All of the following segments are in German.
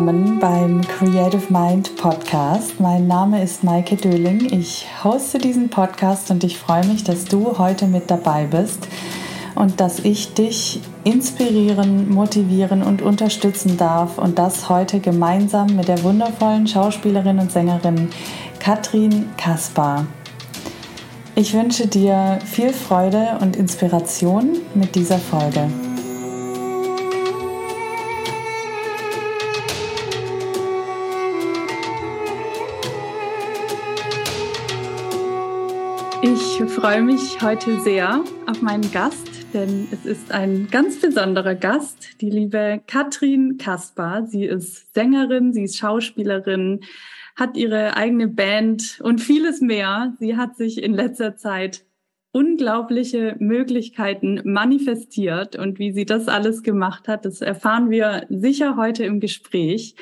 Willkommen beim Creative Mind Podcast. Mein Name ist Maike Döling. Ich hoste diesen Podcast und ich freue mich, dass du heute mit dabei bist und dass ich dich inspirieren, motivieren und unterstützen darf und das heute gemeinsam mit der wundervollen Schauspielerin und Sängerin Katrin Kaspar. Ich wünsche dir viel Freude und Inspiration mit dieser Folge. Ich freue mich heute sehr auf meinen Gast, denn es ist ein ganz besonderer Gast, die liebe Katrin Kaspar. Sie ist Sängerin, sie ist Schauspielerin, hat ihre eigene Band und vieles mehr. Sie hat sich in letzter Zeit unglaubliche Möglichkeiten manifestiert und wie sie das alles gemacht hat, das erfahren wir sicher heute im Gespräch.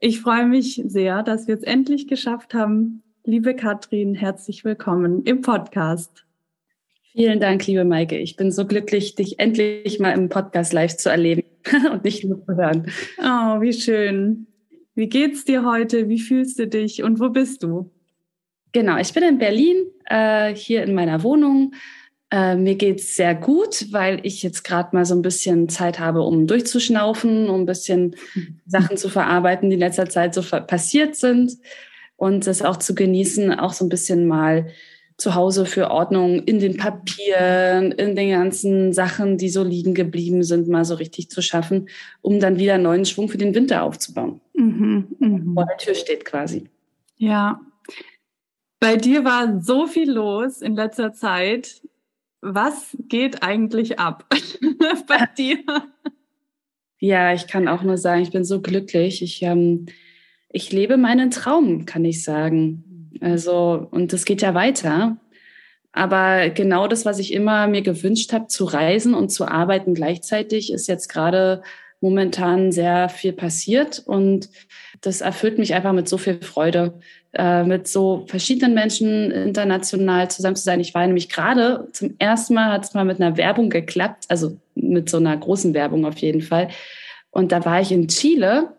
Ich freue mich sehr, dass wir es endlich geschafft haben, Liebe Katrin, herzlich willkommen im Podcast. Vielen Dank, liebe Maike. Ich bin so glücklich, dich endlich mal im Podcast live zu erleben und nicht nur zu hören. Oh, wie schön. Wie geht's dir heute? Wie fühlst du dich und wo bist du? Genau, ich bin in Berlin, äh, hier in meiner Wohnung. Äh, mir geht's sehr gut, weil ich jetzt gerade mal so ein bisschen Zeit habe, um durchzuschnaufen, um ein bisschen. Sachen zu verarbeiten, die in letzter Zeit so passiert sind und das auch zu genießen, auch so ein bisschen mal zu Hause für Ordnung in den Papieren, in den ganzen Sachen, die so liegen geblieben sind, mal so richtig zu schaffen, um dann wieder neuen Schwung für den Winter aufzubauen. Mhm, mh. Vor der Tür steht quasi. Ja. Bei dir war so viel los in letzter Zeit. Was geht eigentlich ab bei dir? Ja, ich kann auch nur sagen, ich bin so glücklich. Ich ähm, ich lebe meinen Traum, kann ich sagen. Also, und das geht ja weiter. Aber genau das, was ich immer mir gewünscht habe, zu reisen und zu arbeiten gleichzeitig, ist jetzt gerade momentan sehr viel passiert. Und das erfüllt mich einfach mit so viel Freude, äh, mit so verschiedenen Menschen international zusammen zu sein. Ich war nämlich gerade zum ersten Mal, hat es mal mit einer Werbung geklappt, also mit so einer großen Werbung auf jeden Fall. Und da war ich in Chile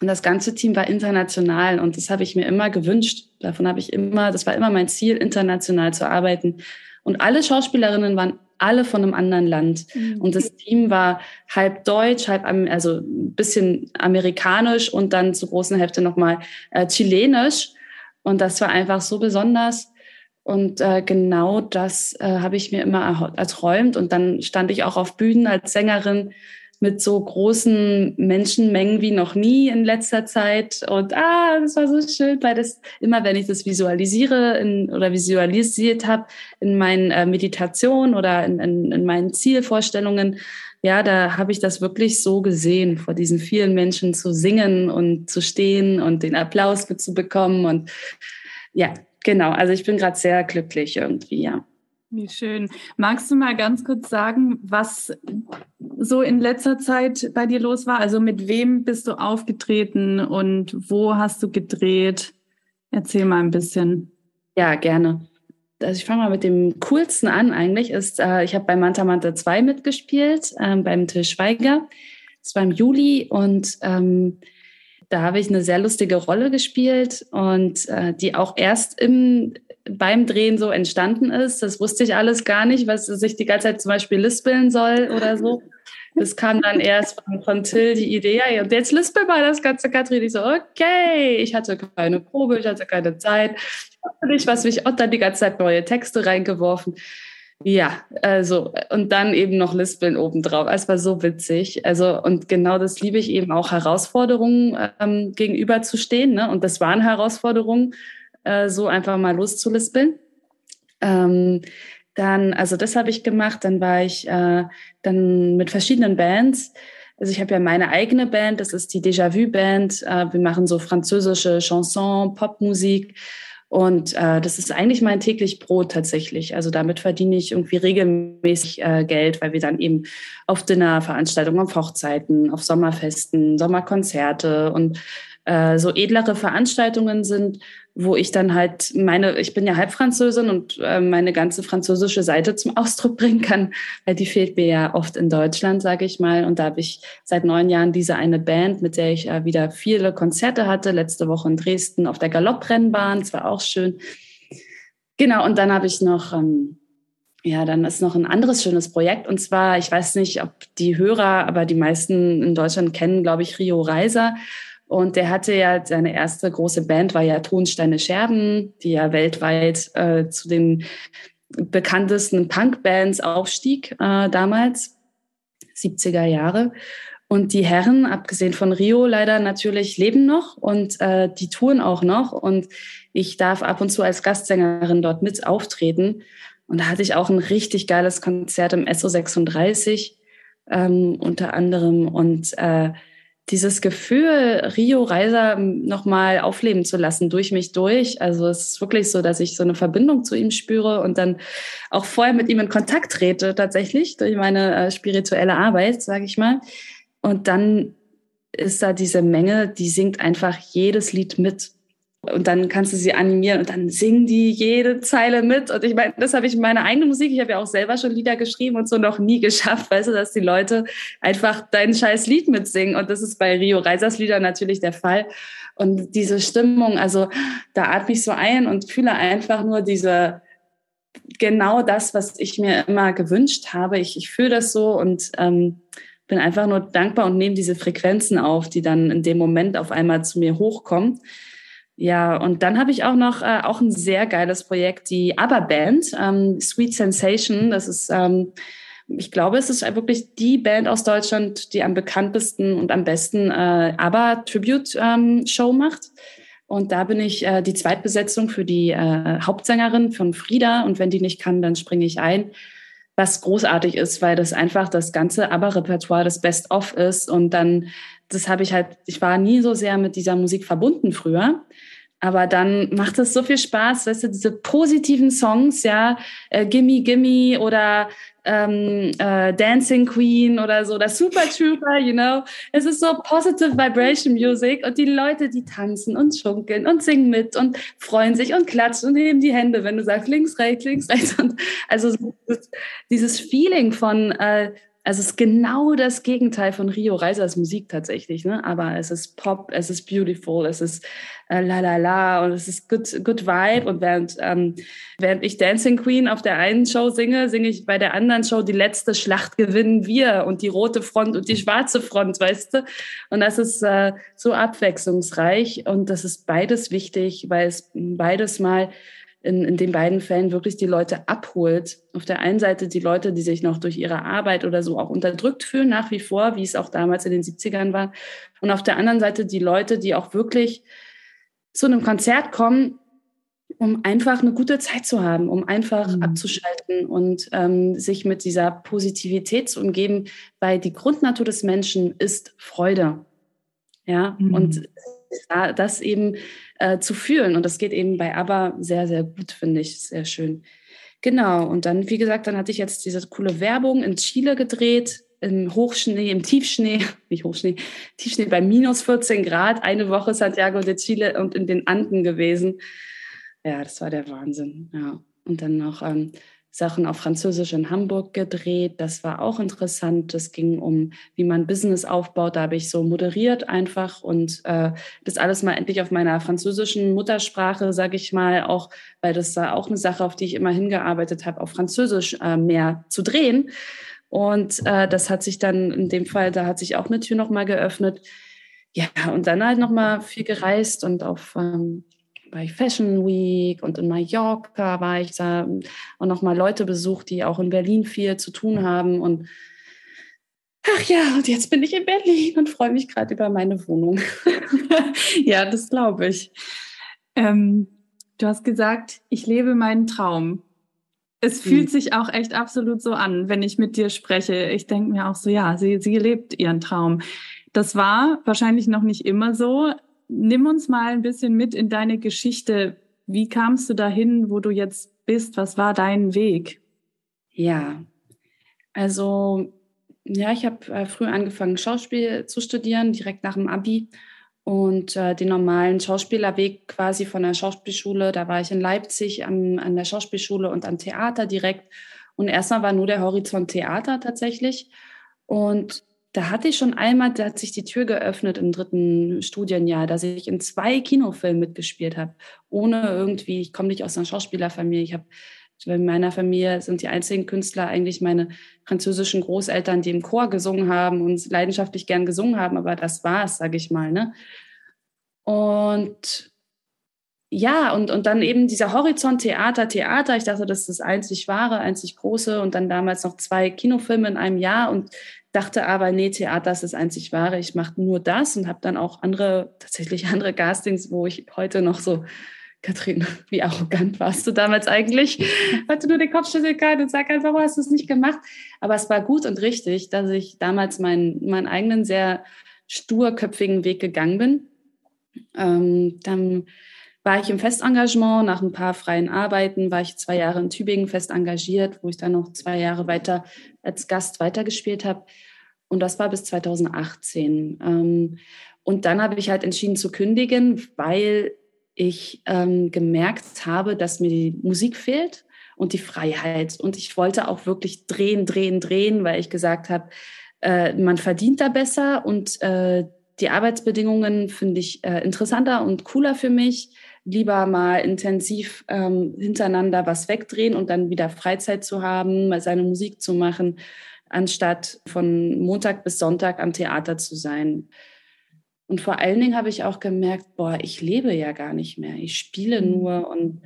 und das ganze Team war international und das habe ich mir immer gewünscht. Davon habe ich immer, das war immer mein Ziel, international zu arbeiten. Und alle Schauspielerinnen waren alle von einem anderen Land. Mhm. Und das Team war halb deutsch, halb, also ein bisschen amerikanisch und dann zur großen Hälfte nochmal äh, chilenisch. Und das war einfach so besonders. Und äh, genau das äh, habe ich mir immer erträumt. Und dann stand ich auch auf Bühnen als Sängerin mit so großen Menschenmengen wie noch nie in letzter Zeit. Und ah, das war so schön, weil das immer, wenn ich das visualisiere in, oder visualisiert habe in meinen äh, Meditationen oder in, in, in meinen Zielvorstellungen, ja, da habe ich das wirklich so gesehen, vor diesen vielen Menschen zu singen und zu stehen und den Applaus zu bekommen. Und ja, genau. Also ich bin gerade sehr glücklich irgendwie, ja. Wie schön. Magst du mal ganz kurz sagen, was so in letzter Zeit bei dir los war? Also mit wem bist du aufgetreten und wo hast du gedreht? Erzähl mal ein bisschen. Ja, gerne. Also ich fange mal mit dem coolsten an eigentlich. Ist, äh, ich habe bei Manta Manta 2 mitgespielt, äh, beim Till Schweiger. Das war im Juli und ähm, da habe ich eine sehr lustige Rolle gespielt und äh, die auch erst im, beim Drehen so entstanden ist. Das wusste ich alles gar nicht, was sich die ganze Zeit zum Beispiel lispeln soll oder so. Das kam dann erst von, von Till die Idee, und jetzt lispel mal das ganze Katrin. Ich so, okay, ich hatte keine Probe, ich hatte keine Zeit. Ich was mich und dann die ganze Zeit neue Texte reingeworfen. Ja, also, und dann eben noch Lispeln obendrauf. Es war so witzig. Also, und genau das liebe ich eben auch, Herausforderungen ähm, gegenüberzustehen. Ne? Und das waren Herausforderungen äh, so einfach mal loszulispeln. Ähm, dann, also das habe ich gemacht. Dann war ich äh, dann mit verschiedenen Bands. Also ich habe ja meine eigene Band, das ist die Déjà-vu-Band. Äh, wir machen so französische Chanson, Popmusik. Und äh, das ist eigentlich mein täglich Brot tatsächlich. Also damit verdiene ich irgendwie regelmäßig äh, Geld, weil wir dann eben auf Dinnerveranstaltungen, auf Hochzeiten, auf Sommerfesten, Sommerkonzerte und äh, so edlere Veranstaltungen sind, wo ich dann halt meine, ich bin ja halb Französin und äh, meine ganze französische Seite zum Ausdruck bringen kann, weil die fehlt mir ja oft in Deutschland, sage ich mal. Und da habe ich seit neun Jahren diese eine Band, mit der ich äh, wieder viele Konzerte hatte. Letzte Woche in Dresden auf der Galopprennbahn, das war auch schön. Genau, und dann habe ich noch, ähm, ja, dann ist noch ein anderes schönes Projekt. Und zwar, ich weiß nicht, ob die Hörer, aber die meisten in Deutschland kennen, glaube ich, Rio Reiser. Und der hatte ja, seine erste große Band war ja Tonsteine Scherben, die ja weltweit äh, zu den bekanntesten Punkbands aufstieg äh, damals, 70er Jahre. Und die Herren, abgesehen von Rio, leider natürlich leben noch und äh, die touren auch noch. Und ich darf ab und zu als Gastsängerin dort mit auftreten. Und da hatte ich auch ein richtig geiles Konzert im SO36 ähm, unter anderem. Und äh, dieses Gefühl, Rio Reiser nochmal aufleben zu lassen, durch mich durch. Also es ist wirklich so, dass ich so eine Verbindung zu ihm spüre und dann auch vorher mit ihm in Kontakt trete, tatsächlich, durch meine äh, spirituelle Arbeit, sage ich mal. Und dann ist da diese Menge, die singt einfach jedes Lied mit. Und dann kannst du sie animieren und dann singen die jede Zeile mit. Und ich meine, das habe ich in meiner eigenen Musik, ich habe ja auch selber schon Lieder geschrieben und so noch nie geschafft, weißt du, dass die Leute einfach dein scheiß Lied mitsingen. Und das ist bei Rio Reisers Lieder natürlich der Fall. Und diese Stimmung, also da atme ich so ein und fühle einfach nur diese, genau das, was ich mir immer gewünscht habe. Ich, ich fühle das so und ähm, bin einfach nur dankbar und nehme diese Frequenzen auf, die dann in dem Moment auf einmal zu mir hochkommen. Ja, und dann habe ich auch noch äh, auch ein sehr geiles Projekt, die ABBA Band, ähm, Sweet Sensation. Das ist, ähm, ich glaube, es ist wirklich die Band aus Deutschland, die am bekanntesten und am besten äh, ABBA Tribute ähm, Show macht. Und da bin ich äh, die Zweitbesetzung für die äh, Hauptsängerin von Frieda. Und wenn die nicht kann, dann springe ich ein. Was großartig ist, weil das einfach das ganze ABBA-Repertoire das Best-of ist. Und dann, das habe ich halt, ich war nie so sehr mit dieser Musik verbunden früher. Aber dann macht es so viel Spaß, weißt du, diese positiven Songs, ja, äh, Gimme Gimme oder ähm, äh, Dancing Queen oder so, das Super Trooper, you know. Es ist so positive Vibration Music und die Leute, die tanzen und schunkeln und singen mit und freuen sich und klatschen und heben die Hände, wenn du sagst links, rechts, links, rechts. Und also dieses Feeling von äh, also es ist genau das Gegenteil von Rio Reisers Musik tatsächlich, ne? Aber es ist Pop, es ist beautiful, es ist äh, la la la und es ist good, good vibe. Und während, ähm, während ich Dancing Queen auf der einen Show singe, singe ich bei der anderen Show die letzte Schlacht gewinnen wir und die rote Front und die schwarze Front, weißt du? Und das ist äh, so abwechslungsreich und das ist beides wichtig, weil es beides mal in, in den beiden Fällen wirklich die Leute abholt. Auf der einen Seite die Leute, die sich noch durch ihre Arbeit oder so auch unterdrückt fühlen, nach wie vor, wie es auch damals in den 70ern war. Und auf der anderen Seite die Leute, die auch wirklich zu einem Konzert kommen, um einfach eine gute Zeit zu haben, um einfach mhm. abzuschalten und ähm, sich mit dieser Positivität zu umgeben, weil die Grundnatur des Menschen ist Freude. Ja, mhm. und das eben äh, zu fühlen. Und das geht eben bei ABBA sehr, sehr gut, finde ich. Sehr schön. Genau. Und dann, wie gesagt, dann hatte ich jetzt diese coole Werbung in Chile gedreht, im Hochschnee, im Tiefschnee, nicht Hochschnee, Tiefschnee bei minus 14 Grad, eine Woche Santiago de Chile und in den Anden gewesen. Ja, das war der Wahnsinn. Ja. Und dann noch ähm, Sachen auf Französisch in Hamburg gedreht. Das war auch interessant. Das ging um, wie man Business aufbaut. Da habe ich so moderiert einfach und äh, das alles mal endlich auf meiner französischen Muttersprache, sage ich mal, auch, weil das war auch eine Sache, auf die ich immer hingearbeitet habe, auf Französisch äh, mehr zu drehen. Und äh, das hat sich dann in dem Fall, da hat sich auch eine Tür nochmal geöffnet. Ja, und dann halt nochmal viel gereist und auf ähm, bei Fashion Week und in Mallorca war ich da und nochmal Leute besucht, die auch in Berlin viel zu tun haben. Und ach ja, und jetzt bin ich in Berlin und freue mich gerade über meine Wohnung. ja, das glaube ich. Ähm, du hast gesagt, ich lebe meinen Traum. Es fühlt mhm. sich auch echt absolut so an, wenn ich mit dir spreche. Ich denke mir auch so, ja, sie, sie lebt ihren Traum. Das war wahrscheinlich noch nicht immer so nimm uns mal ein bisschen mit in deine Geschichte. Wie kamst du dahin, wo du jetzt bist? Was war dein Weg? Ja, also ja, ich habe äh, früh angefangen, Schauspiel zu studieren, direkt nach dem Abi. und äh, den normalen Schauspielerweg quasi von der Schauspielschule. Da war ich in Leipzig am, an der Schauspielschule und am Theater direkt. Und erstmal war nur der Horizont Theater tatsächlich. Und da hatte ich schon einmal, da hat sich die Tür geöffnet im dritten Studienjahr, dass ich in zwei Kinofilmen mitgespielt habe, ohne irgendwie, ich komme nicht aus einer Schauspielerfamilie, ich habe in meiner Familie sind die einzigen Künstler eigentlich meine französischen Großeltern, die im Chor gesungen haben und leidenschaftlich gern gesungen haben, aber das war es, sage ich mal. Ne? Und ja, und, und dann eben dieser Horizont Theater, Theater. Ich dachte, das ist das einzig wahre, einzig große. Und dann damals noch zwei Kinofilme in einem Jahr und dachte aber, nee, Theater ist das einzig wahre. Ich mache nur das und habe dann auch andere, tatsächlich andere Castings, wo ich heute noch so, Kathrin, wie arrogant warst du damals eigentlich? Hatte nur den Kopf schütteln kann und sag einfach, warum hast du es nicht gemacht? Aber es war gut und richtig, dass ich damals meinen, meinen eigenen sehr sturköpfigen Weg gegangen bin. Ähm, dann war ich im Festengagement. Nach ein paar freien Arbeiten war ich zwei Jahre in Tübingen fest engagiert, wo ich dann noch zwei Jahre weiter als Gast weitergespielt habe. Und das war bis 2018. Ähm, und dann habe ich halt entschieden zu kündigen, weil ich ähm, gemerkt habe, dass mir die Musik fehlt und die Freiheit. Und ich wollte auch wirklich drehen, drehen, drehen, weil ich gesagt habe, äh, man verdient da besser und äh, die Arbeitsbedingungen finde ich äh, interessanter und cooler für mich lieber mal intensiv ähm, hintereinander was wegdrehen und dann wieder Freizeit zu haben, mal seine Musik zu machen, anstatt von Montag bis Sonntag am Theater zu sein. Und vor allen Dingen habe ich auch gemerkt, boah, ich lebe ja gar nicht mehr. Ich spiele mhm. nur und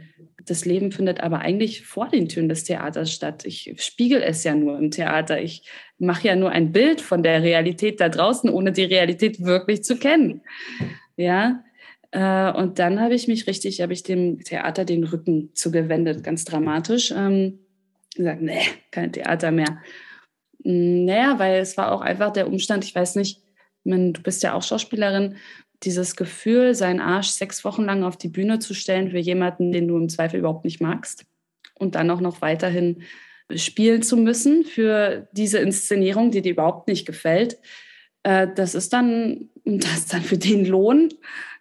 das Leben findet aber eigentlich vor den Türen des Theaters statt. Ich spiegel es ja nur im Theater. Ich mache ja nur ein Bild von der Realität da draußen, ohne die Realität wirklich zu kennen. Ja, äh, und dann habe ich mich richtig, habe ich dem Theater den Rücken zugewendet, ganz dramatisch. Ähm, gesagt, nee, kein Theater mehr. Hm, naja, weil es war auch einfach der Umstand, ich weiß nicht, du bist ja auch Schauspielerin, dieses Gefühl, seinen Arsch sechs Wochen lang auf die Bühne zu stellen für jemanden, den du im Zweifel überhaupt nicht magst und dann auch noch weiterhin spielen zu müssen für diese Inszenierung, die dir überhaupt nicht gefällt, äh, das ist dann, das ist dann für den Lohn,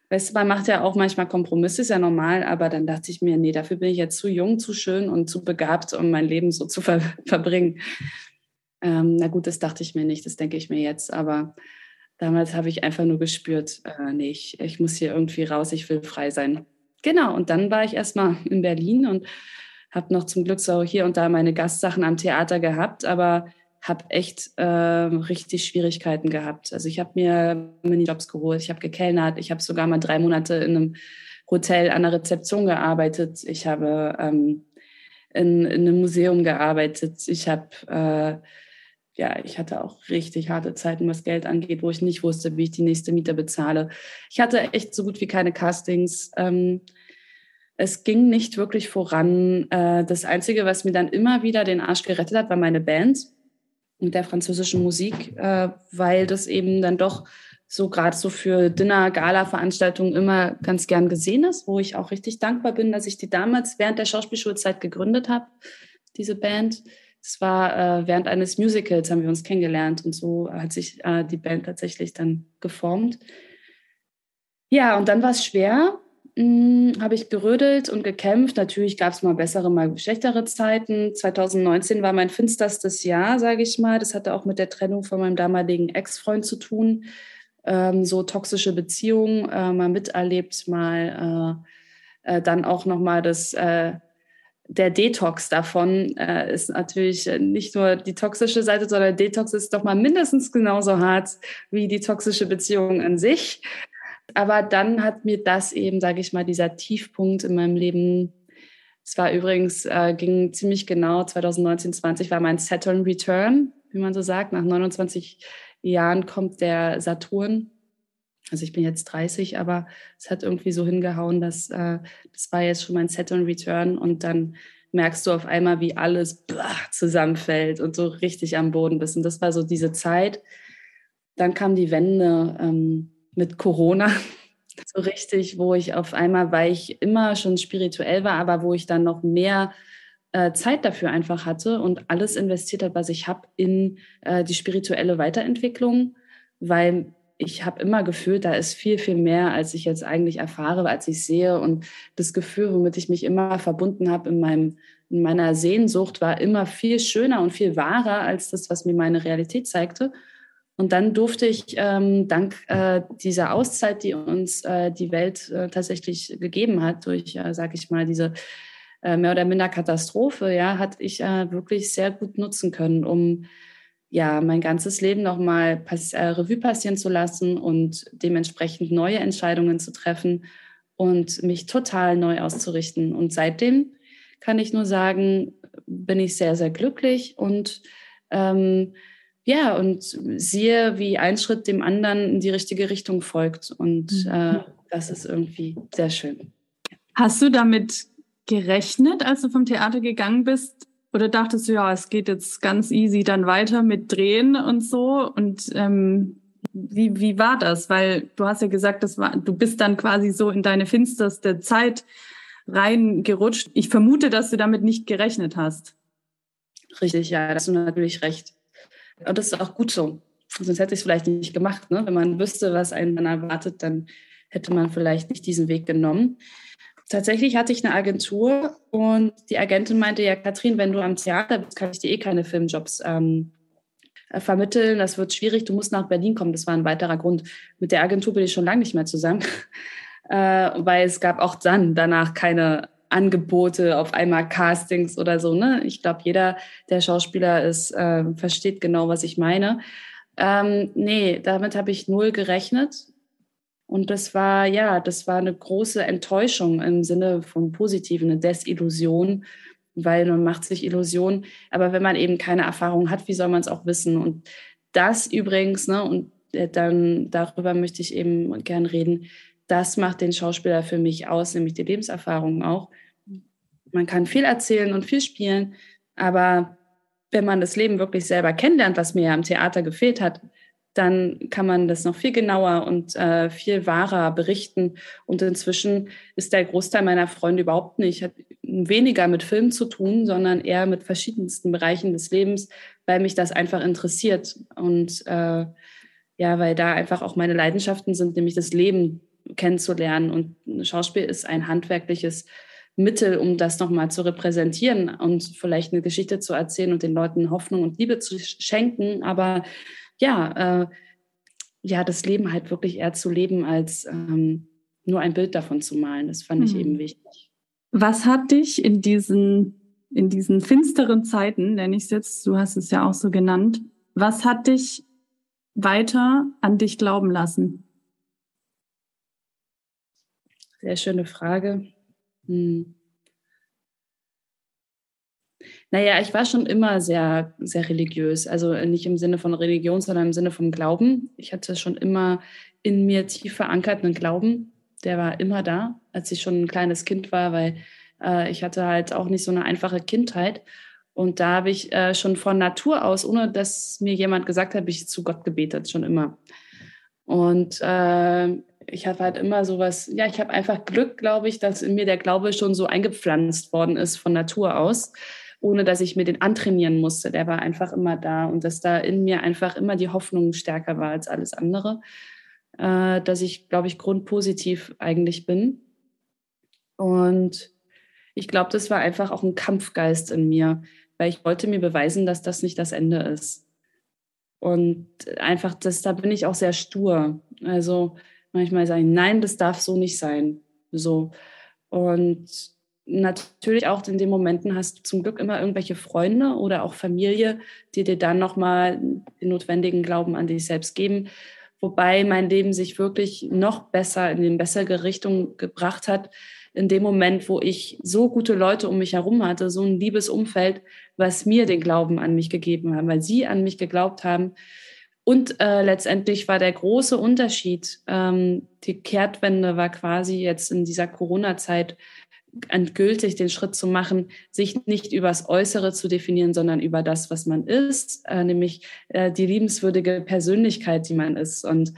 Weißt du, man macht ja auch manchmal Kompromisse, ist ja normal, aber dann dachte ich mir, nee, dafür bin ich jetzt zu jung, zu schön und zu begabt, um mein Leben so zu ver verbringen. Ähm, na gut, das dachte ich mir nicht, das denke ich mir jetzt, aber damals habe ich einfach nur gespürt, äh, nee, ich, ich muss hier irgendwie raus, ich will frei sein. Genau, und dann war ich erstmal in Berlin und habe noch zum Glück so hier und da meine Gastsachen am Theater gehabt, aber habe echt äh, richtig Schwierigkeiten gehabt. Also ich habe mir Minijobs geholt, ich habe gekellnert, ich habe sogar mal drei Monate in einem Hotel an der Rezeption gearbeitet, ich habe ähm, in, in, einem Museum gearbeitet, ich habe äh, ja, ich hatte auch richtig harte Zeiten, was Geld angeht, wo ich nicht wusste, wie ich die nächste Miete bezahle. Ich hatte echt so gut wie keine Castings. Ähm, es ging nicht wirklich voran. Äh, das Einzige, was mir dann immer wieder den Arsch gerettet hat, war meine Band mit der französischen Musik, äh, weil das eben dann doch so gerade so für Dinner, Gala-Veranstaltungen immer ganz gern gesehen ist, wo ich auch richtig dankbar bin, dass ich die damals während der Schauspielschulzeit gegründet habe, diese Band. Es war äh, während eines Musicals haben wir uns kennengelernt und so hat sich äh, die Band tatsächlich dann geformt. Ja, und dann war es schwer, habe ich gerödelt und gekämpft. Natürlich gab es mal bessere, mal schlechtere Zeiten. 2019 war mein finsterstes Jahr, sage ich mal. Das hatte auch mit der Trennung von meinem damaligen Ex-Freund zu tun. Ähm, so toxische Beziehungen äh, mal miterlebt, mal äh, äh, dann auch noch mal das äh, der Detox davon äh, ist natürlich nicht nur die toxische Seite, sondern Detox ist doch mal mindestens genauso hart wie die toxische Beziehung an sich. Aber dann hat mir das eben, sage ich mal, dieser Tiefpunkt in meinem Leben, es war übrigens, äh, ging ziemlich genau, 2019, 20 war mein Saturn Return, wie man so sagt. Nach 29 Jahren kommt der Saturn. Also ich bin jetzt 30, aber es hat irgendwie so hingehauen, dass äh, das war jetzt schon mein Saturn Return und dann merkst du auf einmal, wie alles zusammenfällt und so richtig am Boden bist. Und das war so diese Zeit. Dann kam die Wende. Ähm, mit Corona so richtig, wo ich auf einmal, weil ich immer schon spirituell war, aber wo ich dann noch mehr äh, Zeit dafür einfach hatte und alles investiert habe, was ich habe in äh, die spirituelle Weiterentwicklung, weil ich habe immer gefühlt, da ist viel, viel mehr, als ich jetzt eigentlich erfahre, als ich sehe. Und das Gefühl, womit ich mich immer verbunden habe in, meinem, in meiner Sehnsucht, war immer viel schöner und viel wahrer als das, was mir meine Realität zeigte. Und dann durfte ich ähm, dank äh, dieser Auszeit, die uns äh, die Welt äh, tatsächlich gegeben hat, durch, äh, sage ich mal, diese äh, mehr oder minder Katastrophe, ja, hat ich äh, wirklich sehr gut nutzen können, um ja mein ganzes Leben nochmal pass äh, Revue passieren zu lassen und dementsprechend neue Entscheidungen zu treffen und mich total neu auszurichten. Und seitdem kann ich nur sagen, bin ich sehr, sehr glücklich und ähm, ja, und siehe, wie ein Schritt dem anderen in die richtige Richtung folgt. Und mhm. äh, das ist irgendwie sehr schön. Hast du damit gerechnet, als du vom Theater gegangen bist? Oder dachtest du, ja, es geht jetzt ganz easy dann weiter mit Drehen und so? Und ähm, wie, wie war das? Weil du hast ja gesagt, das war, du bist dann quasi so in deine finsterste Zeit reingerutscht. Ich vermute, dass du damit nicht gerechnet hast. Richtig, ja, da hast du natürlich recht. Und das ist auch gut so. Sonst hätte ich es vielleicht nicht gemacht. Ne? Wenn man wüsste, was einen dann erwartet, dann hätte man vielleicht nicht diesen Weg genommen. Tatsächlich hatte ich eine Agentur und die Agentin meinte, ja, Katrin, wenn du am Theater bist, kann ich dir eh keine Filmjobs ähm, äh, vermitteln. Das wird schwierig, du musst nach Berlin kommen. Das war ein weiterer Grund. Mit der Agentur bin ich schon lange nicht mehr zusammen, äh, weil es gab auch dann danach keine Angebote, auf einmal Castings oder so. Ne? Ich glaube, jeder, der Schauspieler ist, äh, versteht genau, was ich meine. Ähm, nee, damit habe ich null gerechnet. Und das war, ja, das war eine große Enttäuschung im Sinne von positiven, eine Desillusion, weil man macht sich Illusionen. Aber wenn man eben keine Erfahrung hat, wie soll man es auch wissen? Und das übrigens, ne, und äh, dann darüber möchte ich eben gern reden, das macht den Schauspieler für mich aus, nämlich die Lebenserfahrung auch. Man kann viel erzählen und viel spielen, aber wenn man das Leben wirklich selber kennenlernt, was mir ja am Theater gefehlt hat, dann kann man das noch viel genauer und äh, viel wahrer berichten. Und inzwischen ist der Großteil meiner Freunde überhaupt nicht, hat weniger mit Film zu tun, sondern eher mit verschiedensten Bereichen des Lebens, weil mich das einfach interessiert. Und äh, ja, weil da einfach auch meine Leidenschaften sind, nämlich das Leben kennenzulernen. Und Schauspiel ist ein handwerkliches Mittel, um das nochmal zu repräsentieren und vielleicht eine Geschichte zu erzählen und den Leuten Hoffnung und Liebe zu schenken. Aber ja, äh, ja, das Leben halt wirklich eher zu leben, als ähm, nur ein Bild davon zu malen. Das fand mhm. ich eben wichtig. Was hat dich in diesen, in diesen finsteren Zeiten, nenne ich es jetzt, du hast es ja auch so genannt, was hat dich weiter an dich glauben lassen? Sehr schöne Frage. Hm. Naja, ich war schon immer sehr, sehr religiös. Also nicht im Sinne von Religion, sondern im Sinne vom Glauben. Ich hatte schon immer in mir tief verankert einen Glauben. Der war immer da, als ich schon ein kleines Kind war, weil äh, ich hatte halt auch nicht so eine einfache Kindheit. Und da habe ich äh, schon von Natur aus, ohne dass mir jemand gesagt hat, habe ich zu Gott gebetet, schon immer. Und äh, ich habe halt immer sowas, ja, ich habe einfach Glück, glaube ich, dass in mir der Glaube schon so eingepflanzt worden ist von Natur aus ohne dass ich mir den antrainieren musste. Der war einfach immer da und dass da in mir einfach immer die Hoffnung stärker war als alles andere, äh, dass ich, glaube ich, grundpositiv eigentlich bin. Und ich glaube, das war einfach auch ein Kampfgeist in mir, weil ich wollte mir beweisen, dass das nicht das Ende ist. Und einfach, das, da bin ich auch sehr stur. Also manchmal sagen, nein, das darf so nicht sein. So. Und natürlich auch in den Momenten hast du zum Glück immer irgendwelche Freunde oder auch Familie, die dir dann nochmal den notwendigen Glauben an dich selbst geben. Wobei mein Leben sich wirklich noch besser in die bessere Richtung gebracht hat, in dem Moment, wo ich so gute Leute um mich herum hatte, so ein liebes Umfeld, was mir den Glauben an mich gegeben haben, weil sie an mich geglaubt haben. Und äh, letztendlich war der große Unterschied, ähm, die Kehrtwende war quasi jetzt in dieser Corona-Zeit, endgültig den Schritt zu machen, sich nicht übers Äußere zu definieren, sondern über das, was man ist, äh, nämlich äh, die liebenswürdige Persönlichkeit, die man ist. Und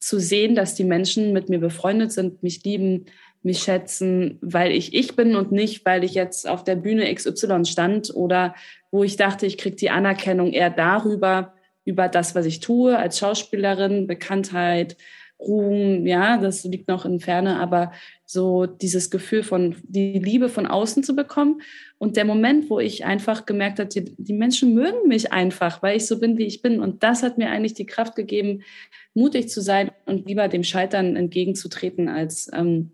zu sehen, dass die Menschen mit mir befreundet sind, mich lieben, mich schätzen, weil ich ich bin und nicht, weil ich jetzt auf der Bühne XY stand oder wo ich dachte, ich kriege die Anerkennung eher darüber, über das, was ich tue als Schauspielerin, Bekanntheit, Ruhm, ja, das liegt noch in Ferne, aber so dieses Gefühl von, die Liebe von außen zu bekommen. Und der Moment, wo ich einfach gemerkt habe, die, die, Menschen mögen mich einfach, weil ich so bin, wie ich bin. Und das hat mir eigentlich die Kraft gegeben, mutig zu sein und lieber dem Scheitern entgegenzutreten, als ähm,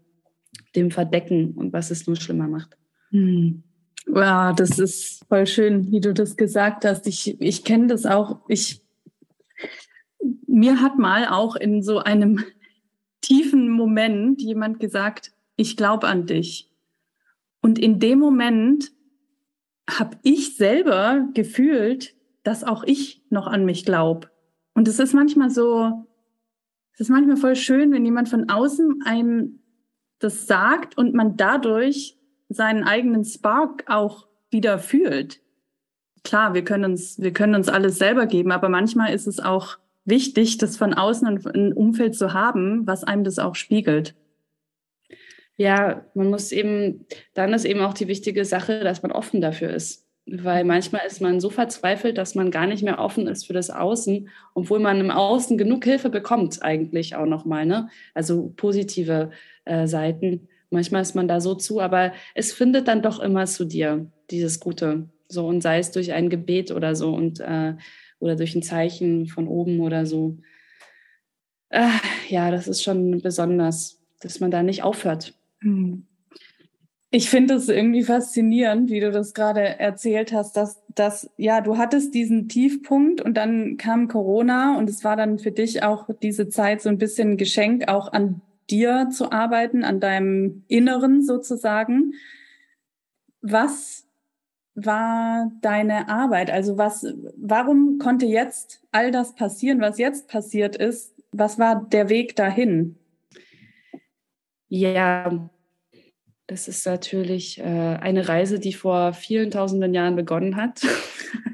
dem Verdecken und was es nur schlimmer macht. Hm. Ja, das ist voll schön, wie du das gesagt hast. Ich, ich kenne das auch. Ich mir hat mal auch in so einem tiefen Moment jemand gesagt, ich glaube an dich. Und in dem Moment habe ich selber gefühlt, dass auch ich noch an mich glaube. Und es ist manchmal so, es ist manchmal voll schön, wenn jemand von außen einem das sagt und man dadurch seinen eigenen Spark auch wieder fühlt. Klar, wir können uns, wir können uns alles selber geben, aber manchmal ist es auch wichtig, das von außen ein Umfeld zu haben, was einem das auch spiegelt. Ja, man muss eben, dann ist eben auch die wichtige Sache, dass man offen dafür ist. Weil manchmal ist man so verzweifelt, dass man gar nicht mehr offen ist für das Außen, obwohl man im Außen genug Hilfe bekommt, eigentlich auch nochmal. Ne? Also positive äh, Seiten. Manchmal ist man da so zu, aber es findet dann doch immer zu dir, dieses Gute. So, und sei es durch ein Gebet oder so. Und äh, oder durch ein Zeichen von oben oder so. Äh, ja, das ist schon besonders, dass man da nicht aufhört. Hm. Ich finde es irgendwie faszinierend, wie du das gerade erzählt hast, dass, dass, ja, du hattest diesen Tiefpunkt und dann kam Corona und es war dann für dich auch diese Zeit so ein bisschen ein Geschenk, auch an dir zu arbeiten, an deinem Inneren sozusagen. Was war deine Arbeit? Also was, warum konnte jetzt all das passieren, was jetzt passiert ist? Was war der Weg dahin? Ja, das ist natürlich äh, eine Reise, die vor vielen tausenden Jahren begonnen hat,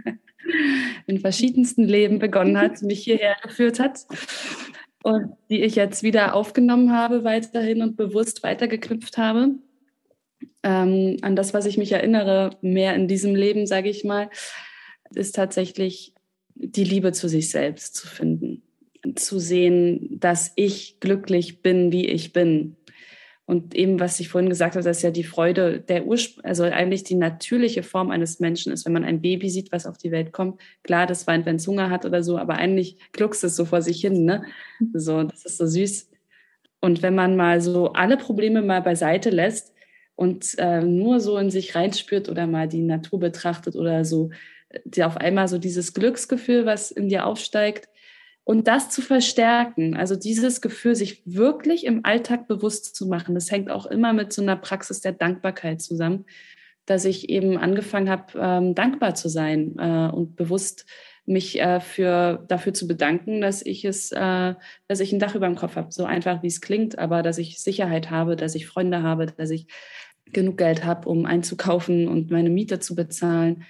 in verschiedensten Leben begonnen hat, mich hierher geführt hat und die ich jetzt wieder aufgenommen habe weiterhin und bewusst weitergeknüpft habe ähm, an das, was ich mich erinnere, mehr in diesem Leben, sage ich mal, ist tatsächlich die Liebe zu sich selbst zu finden. Zu sehen, dass ich glücklich bin, wie ich bin. Und eben, was ich vorhin gesagt habe, dass ja die Freude der Ursprung, also eigentlich die natürliche Form eines Menschen ist, wenn man ein Baby sieht, was auf die Welt kommt. Klar, das weint, wenn es Hunger hat oder so, aber eigentlich gluckst es so vor sich hin, ne? So, das ist so süß. Und wenn man mal so alle Probleme mal beiseite lässt, und äh, nur so in sich reinspürt oder mal die Natur betrachtet oder so, die auf einmal so dieses Glücksgefühl, was in dir aufsteigt, und das zu verstärken, also dieses Gefühl, sich wirklich im Alltag bewusst zu machen, das hängt auch immer mit so einer Praxis der Dankbarkeit zusammen, dass ich eben angefangen habe, ähm, dankbar zu sein äh, und bewusst mich äh, für, dafür zu bedanken, dass ich es, äh, dass ich ein Dach über dem Kopf habe. So einfach, wie es klingt, aber dass ich Sicherheit habe, dass ich Freunde habe, dass ich genug Geld habe, um einzukaufen und meine Miete zu bezahlen.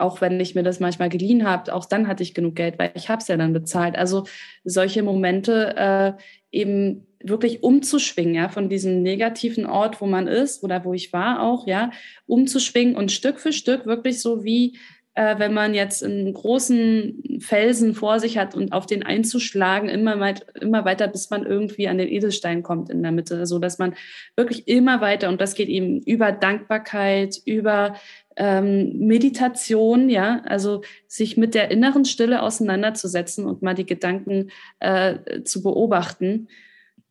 Auch wenn ich mir das manchmal geliehen habe, auch dann hatte ich genug Geld, weil ich habe es ja dann bezahlt. Also solche Momente äh, eben wirklich umzuschwingen, ja, von diesem negativen Ort, wo man ist oder wo ich war auch, ja, umzuschwingen und Stück für Stück wirklich so wie äh, wenn man jetzt einen großen Felsen vor sich hat und auf den einzuschlagen, immer, weit, immer weiter, bis man irgendwie an den Edelstein kommt in der Mitte, so dass man wirklich immer weiter, und das geht eben über Dankbarkeit, über ähm, Meditation, ja, also sich mit der inneren Stille auseinanderzusetzen und mal die Gedanken äh, zu beobachten.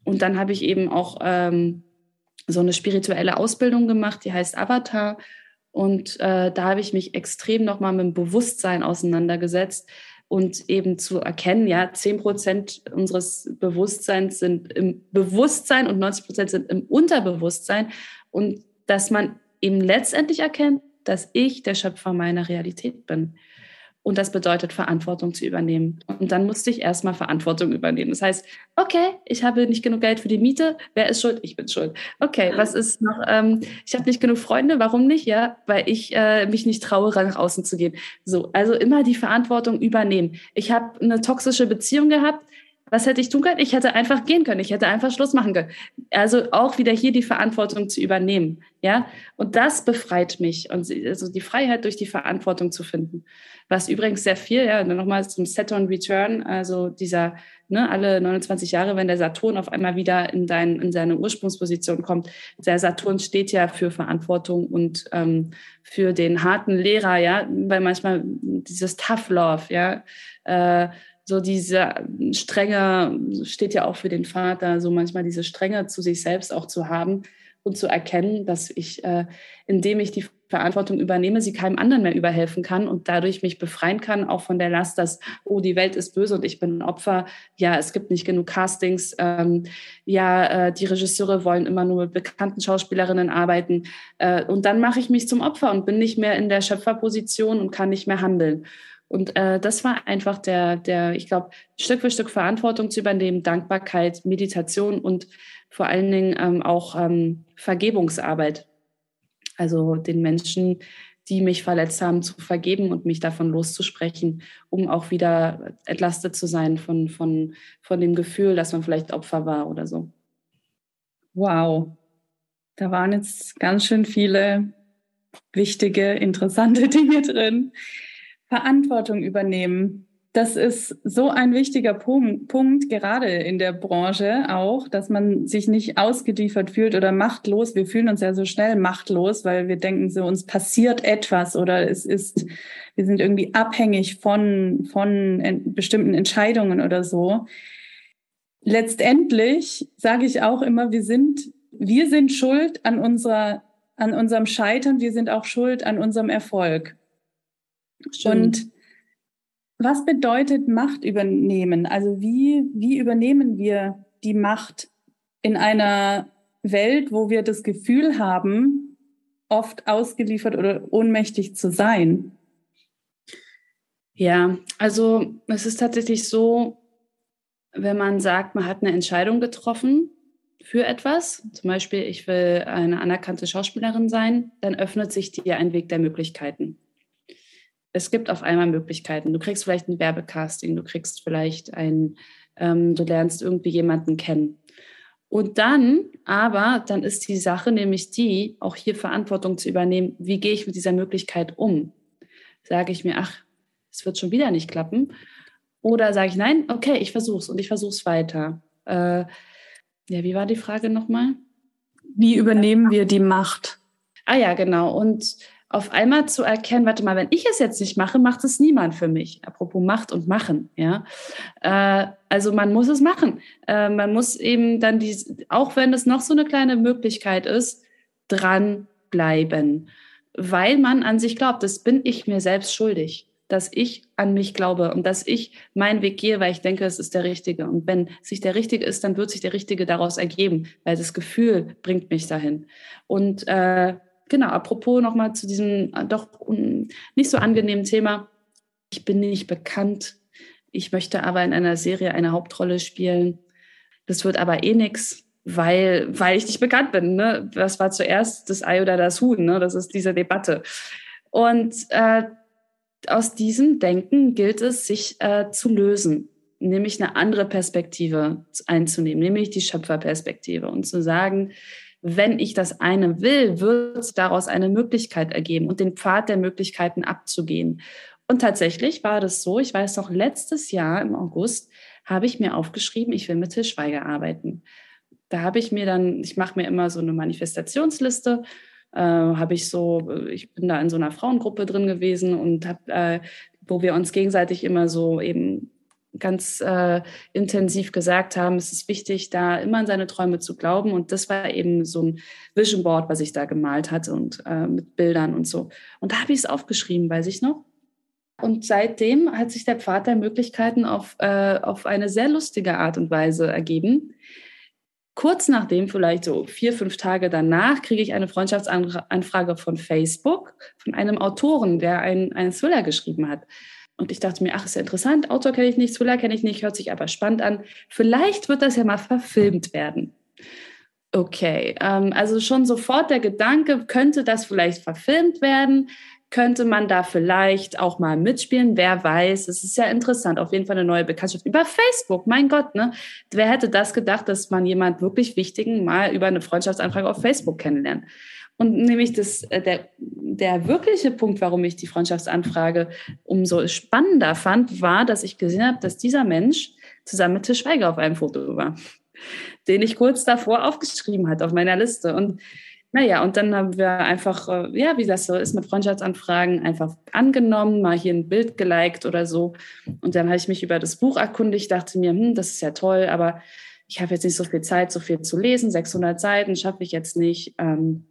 Und dann habe ich eben auch ähm, so eine spirituelle Ausbildung gemacht, die heißt Avatar. Und äh, da habe ich mich extrem nochmal mit dem Bewusstsein auseinandergesetzt und eben zu erkennen, ja, 10 Prozent unseres Bewusstseins sind im Bewusstsein und 90 Prozent sind im Unterbewusstsein. Und dass man eben letztendlich erkennt, dass ich der Schöpfer meiner Realität bin. Und das bedeutet, Verantwortung zu übernehmen. Und dann musste ich erstmal Verantwortung übernehmen. Das heißt, okay, ich habe nicht genug Geld für die Miete. Wer ist schuld? Ich bin schuld. Okay, was ist noch? Ähm, ich habe nicht genug Freunde. Warum nicht? Ja, weil ich äh, mich nicht traue, nach außen zu gehen. So, also immer die Verantwortung übernehmen. Ich habe eine toxische Beziehung gehabt. Was hätte ich tun können? Ich hätte einfach gehen können. Ich hätte einfach Schluss machen können. Also auch wieder hier die Verantwortung zu übernehmen. Ja, und das befreit mich. Und also die Freiheit durch die Verantwortung zu finden. Was übrigens sehr viel, ja, nochmal zum Saturn Return, also dieser, ne, alle 29 Jahre, wenn der Saturn auf einmal wieder in, dein, in seine Ursprungsposition kommt. Der Saturn steht ja für Verantwortung und ähm, für den harten Lehrer, ja, weil manchmal dieses Tough Love, ja, äh, so diese Strenge steht ja auch für den Vater, so manchmal diese Strenge zu sich selbst auch zu haben und zu erkennen, dass ich, äh, indem ich die Verantwortung übernehme, sie keinem anderen mehr überhelfen kann und dadurch mich befreien kann, auch von der Last, dass, oh, die Welt ist böse und ich bin ein Opfer. Ja, es gibt nicht genug Castings. Ähm, ja, äh, die Regisseure wollen immer nur mit bekannten Schauspielerinnen arbeiten. Äh, und dann mache ich mich zum Opfer und bin nicht mehr in der Schöpferposition und kann nicht mehr handeln. Und äh, das war einfach der, der, ich glaube, Stück für Stück Verantwortung zu übernehmen, Dankbarkeit, Meditation und vor allen Dingen ähm, auch ähm, Vergebungsarbeit. Also den Menschen, die mich verletzt haben, zu vergeben und mich davon loszusprechen, um auch wieder entlastet zu sein von, von, von dem Gefühl, dass man vielleicht Opfer war oder so. Wow, da waren jetzt ganz schön viele wichtige, interessante Dinge drin. Verantwortung übernehmen. Das ist so ein wichtiger Punkt, gerade in der Branche auch, dass man sich nicht ausgeliefert fühlt oder machtlos. Wir fühlen uns ja so schnell machtlos, weil wir denken, so uns passiert etwas oder es ist, wir sind irgendwie abhängig von, von bestimmten Entscheidungen oder so. Letztendlich sage ich auch immer, wir sind, wir sind schuld an unserer, an unserem Scheitern. Wir sind auch schuld an unserem Erfolg. Stimmt. Und was bedeutet Macht übernehmen? Also wie, wie übernehmen wir die Macht in einer Welt, wo wir das Gefühl haben, oft ausgeliefert oder ohnmächtig zu sein? Ja, also es ist tatsächlich so, wenn man sagt, man hat eine Entscheidung getroffen für etwas, zum Beispiel ich will eine anerkannte Schauspielerin sein, dann öffnet sich dir ein Weg der Möglichkeiten es gibt auf einmal Möglichkeiten. Du kriegst vielleicht ein Werbecasting, du kriegst vielleicht ein, ähm, du lernst irgendwie jemanden kennen. Und dann, aber dann ist die Sache nämlich die, auch hier Verantwortung zu übernehmen, wie gehe ich mit dieser Möglichkeit um? Sage ich mir, ach, es wird schon wieder nicht klappen. Oder sage ich, nein, okay, ich versuche es und ich versuche es weiter. Äh, ja, wie war die Frage nochmal? Wie übernehmen wir die Macht? Ah ja, genau. Und auf einmal zu erkennen, warte mal, wenn ich es jetzt nicht mache, macht es niemand für mich. Apropos Macht und Machen, ja. Äh, also man muss es machen. Äh, man muss eben dann die, auch wenn es noch so eine kleine Möglichkeit ist, dranbleiben, weil man an sich glaubt, das bin ich mir selbst schuldig, dass ich an mich glaube und dass ich meinen Weg gehe, weil ich denke, es ist der Richtige. Und wenn sich der Richtige ist, dann wird sich der Richtige daraus ergeben, weil das Gefühl bringt mich dahin. Und äh, genau, apropos nochmal zu diesem äh, doch nicht so angenehmen Thema. Ich bin nicht bekannt. Ich möchte aber in einer Serie eine Hauptrolle spielen. Das wird aber eh nichts, weil, weil ich nicht bekannt bin. Ne? Was war zuerst das Ei oder das Huhn? Ne? Das ist diese Debatte. Und äh, aus diesem Denken gilt es, sich äh, zu lösen, nämlich eine andere Perspektive einzunehmen, nämlich die Schöpferperspektive und zu sagen, wenn ich das eine will, wird daraus eine Möglichkeit ergeben und den Pfad der Möglichkeiten abzugehen. Und tatsächlich war das so, ich weiß noch, letztes Jahr im August habe ich mir aufgeschrieben, ich will mit Til Schweiger arbeiten. Da habe ich mir dann, ich mache mir immer so eine Manifestationsliste, äh, habe ich so, ich bin da in so einer Frauengruppe drin gewesen und habe, äh, wo wir uns gegenseitig immer so eben ganz äh, intensiv gesagt haben, es ist wichtig, da immer an seine Träume zu glauben. Und das war eben so ein Vision Board, was ich da gemalt hatte und äh, mit Bildern und so. Und da habe ich es aufgeschrieben, weiß ich noch. Und seitdem hat sich der Pfad der Möglichkeiten auf, äh, auf eine sehr lustige Art und Weise ergeben. Kurz nachdem, vielleicht so vier, fünf Tage danach, kriege ich eine Freundschaftsanfrage von Facebook von einem Autoren, der einen, einen Thriller geschrieben hat. Und ich dachte mir, ach, ist ja interessant, Autor kenne ich nicht, Thriller kenne ich nicht, hört sich aber spannend an. Vielleicht wird das ja mal verfilmt werden. Okay, ähm, also schon sofort der Gedanke, könnte das vielleicht verfilmt werden? könnte man da vielleicht auch mal mitspielen. Wer weiß, es ist ja interessant. Auf jeden Fall eine neue Bekanntschaft über Facebook. Mein Gott, ne? Wer hätte das gedacht, dass man jemand wirklich Wichtigen mal über eine Freundschaftsanfrage auf Facebook kennenlernt? Und nämlich das, äh, der, der wirkliche Punkt, warum ich die Freundschaftsanfrage umso spannender fand, war, dass ich gesehen habe, dass dieser Mensch zusammen mit Tisch Schweiger auf einem Foto war, den ich kurz davor aufgeschrieben hatte auf meiner Liste. Und naja, und dann haben wir einfach, äh, ja, wie das so ist mit Freundschaftsanfragen, einfach angenommen, mal hier ein Bild geliked oder so. Und dann habe ich mich über das Buch erkundigt, dachte mir, hm, das ist ja toll, aber ich habe jetzt nicht so viel Zeit, so viel zu lesen. 600 Seiten schaffe ich jetzt nicht. Ähm,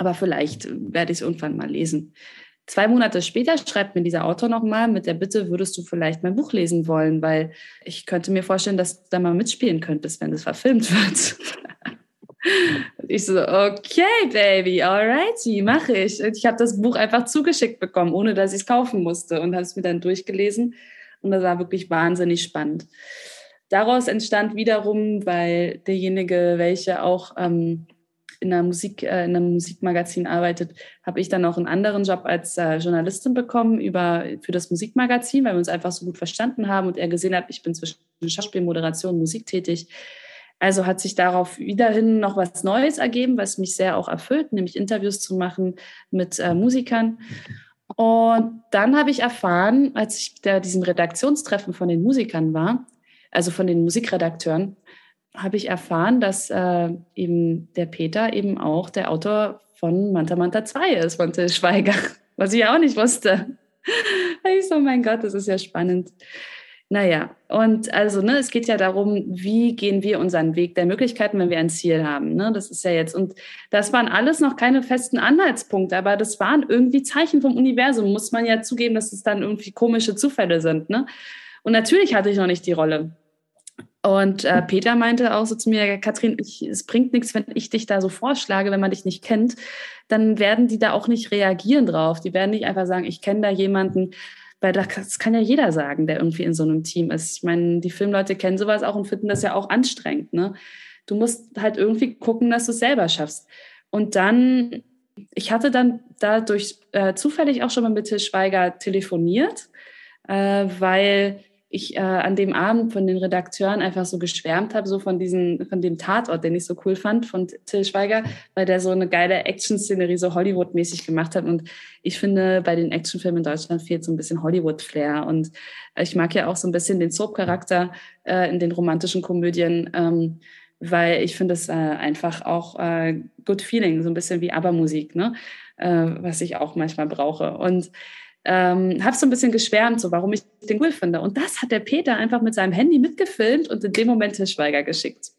aber vielleicht werde ich es irgendwann mal lesen. Zwei Monate später schreibt mir dieser Autor nochmal mit der Bitte, würdest du vielleicht mein Buch lesen wollen, weil ich könnte mir vorstellen, dass du da mal mitspielen könntest, wenn es verfilmt wird. ich so, okay, Baby, alrighty, mache ich. Ich habe das Buch einfach zugeschickt bekommen, ohne dass ich es kaufen musste und habe es mir dann durchgelesen. Und das war wirklich wahnsinnig spannend. Daraus entstand wiederum, weil derjenige, welcher auch ähm, in, einer Musik, äh, in einem Musikmagazin arbeitet, habe ich dann auch einen anderen Job als äh, Journalistin bekommen über, für das Musikmagazin, weil wir uns einfach so gut verstanden haben und er gesehen hat, ich bin zwischen Schauspiel, Moderation, Musik tätig. Also hat sich darauf wiederhin noch was Neues ergeben, was mich sehr auch erfüllt, nämlich Interviews zu machen mit äh, Musikern. Und dann habe ich erfahren, als ich da diesem Redaktionstreffen von den Musikern war, also von den Musikredakteuren, habe ich erfahren, dass äh, eben der Peter eben auch der Autor von Manta Manta 2 ist, von Till Schweiger, was ich auch nicht wusste. ich so, mein Gott, das ist ja spannend. Naja, und also, ne, es geht ja darum, wie gehen wir unseren Weg der Möglichkeiten, wenn wir ein Ziel haben. Ne? Das ist ja jetzt, und das waren alles noch keine festen Anhaltspunkte, aber das waren irgendwie Zeichen vom Universum. Muss man ja zugeben, dass es dann irgendwie komische Zufälle sind. Ne? Und natürlich hatte ich noch nicht die Rolle. Und äh, Peter meinte auch so zu mir, Katrin, ich, es bringt nichts, wenn ich dich da so vorschlage, wenn man dich nicht kennt, dann werden die da auch nicht reagieren drauf. Die werden nicht einfach sagen, ich kenne da jemanden, weil das kann ja jeder sagen, der irgendwie in so einem Team ist. Ich meine, die Filmleute kennen sowas auch und finden das ja auch anstrengend. Ne? Du musst halt irgendwie gucken, dass du es selber schaffst. Und dann, ich hatte dann dadurch äh, zufällig auch schon mal mit Til Schweiger telefoniert, äh, weil ich äh, an dem Abend von den Redakteuren einfach so geschwärmt habe, so von diesem, von dem Tatort, den ich so cool fand, von Till Schweiger, weil der so eine geile Action-Szenerie so Hollywood-mäßig gemacht hat. Und ich finde, bei den Actionfilmen in Deutschland fehlt so ein bisschen Hollywood-Flair. Und ich mag ja auch so ein bisschen den Soap-Charakter äh, in den romantischen Komödien. Ähm, weil ich finde es äh, einfach auch äh, good feeling, so ein bisschen wie ABBA-Musik, ne? Äh, was ich auch manchmal brauche. Und ähm, habe so ein bisschen geschwärmt, so warum ich den cool finde. Und das hat der Peter einfach mit seinem Handy mitgefilmt und in dem Moment Till Schweiger geschickt.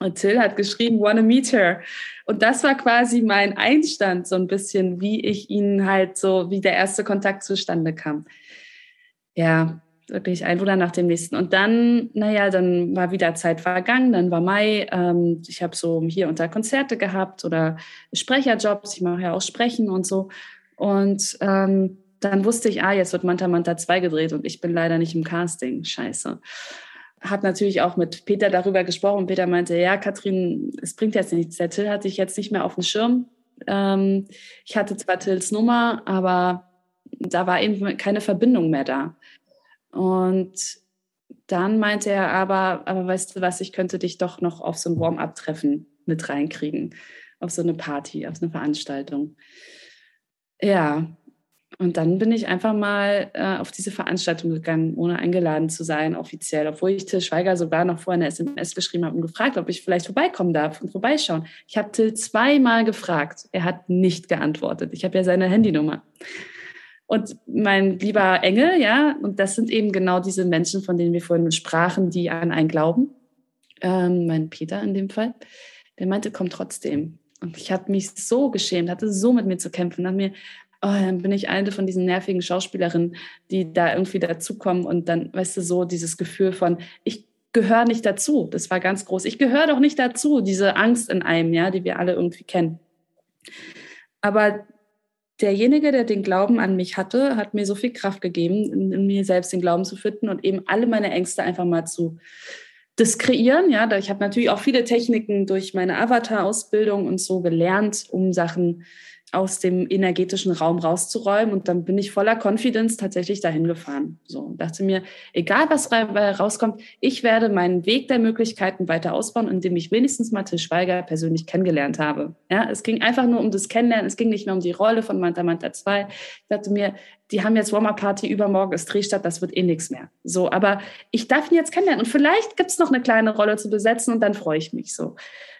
Und Till hat geschrieben, wanna meet her. Und das war quasi mein Einstand, so ein bisschen, wie ich ihn halt so, wie der erste Kontakt zustande kam. Ja, wirklich ein Wunder nach dem nächsten. Und dann, naja, dann war wieder Zeit vergangen, dann war Mai. Ähm, ich habe so hier unter Konzerte gehabt oder Sprecherjobs. Ich mache ja auch Sprechen und so. Und ähm, dann wusste ich, ah, jetzt wird Manta Manta 2 gedreht und ich bin leider nicht im Casting. Scheiße. Hab natürlich auch mit Peter darüber gesprochen. Peter meinte, ja, Katrin, es bringt jetzt nichts. Der Till hatte ich jetzt nicht mehr auf dem Schirm. Ähm, ich hatte zwar Tills Nummer, aber da war eben keine Verbindung mehr da. Und dann meinte er aber, aber weißt du was, ich könnte dich doch noch auf so ein Warm-up-Treffen mit reinkriegen, auf so eine Party, auf so eine Veranstaltung. Ja, und dann bin ich einfach mal äh, auf diese Veranstaltung gegangen, ohne eingeladen zu sein, offiziell, obwohl ich Till Schweiger sogar noch vorher eine SMS geschrieben habe und gefragt, ob ich vielleicht vorbeikommen darf und vorbeischauen. Ich habe Till zweimal gefragt. Er hat nicht geantwortet. Ich habe ja seine Handynummer. Und mein lieber Engel, ja, und das sind eben genau diese Menschen, von denen wir vorhin sprachen, die an einen glauben. Ähm, mein Peter in dem Fall, der meinte, komm trotzdem. Und ich habe mich so geschämt, hatte so mit mir zu kämpfen, hat mir oh, dann bin ich eine von diesen nervigen Schauspielerinnen, die da irgendwie dazukommen und dann, weißt du, so dieses Gefühl von, ich gehöre nicht dazu. Das war ganz groß. Ich gehöre doch nicht dazu, diese Angst in einem, ja, die wir alle irgendwie kennen. Aber derjenige, der den Glauben an mich hatte, hat mir so viel Kraft gegeben, in, mir selbst den Glauben zu finden und eben alle meine Ängste einfach mal zu diskreieren. Ja, ich habe natürlich auch viele Techniken durch meine Avatar-Ausbildung und so gelernt, um Sachen aus dem energetischen Raum rauszuräumen. Und dann bin ich voller Confidence tatsächlich dahin gefahren. So und dachte mir, egal was rauskommt, ich werde meinen Weg der Möglichkeiten weiter ausbauen, indem ich wenigstens mal Til Schweiger persönlich kennengelernt habe. Ja, es ging einfach nur um das Kennenlernen. Es ging nicht nur um die Rolle von Manta Manta 2. Ich dachte mir, die haben jetzt Warmer-Party, übermorgen ist Drehstadt, das wird eh nichts mehr. So, aber ich darf ihn jetzt kennenlernen. Und vielleicht gibt es noch eine kleine Rolle zu besetzen und dann freue ich mich so.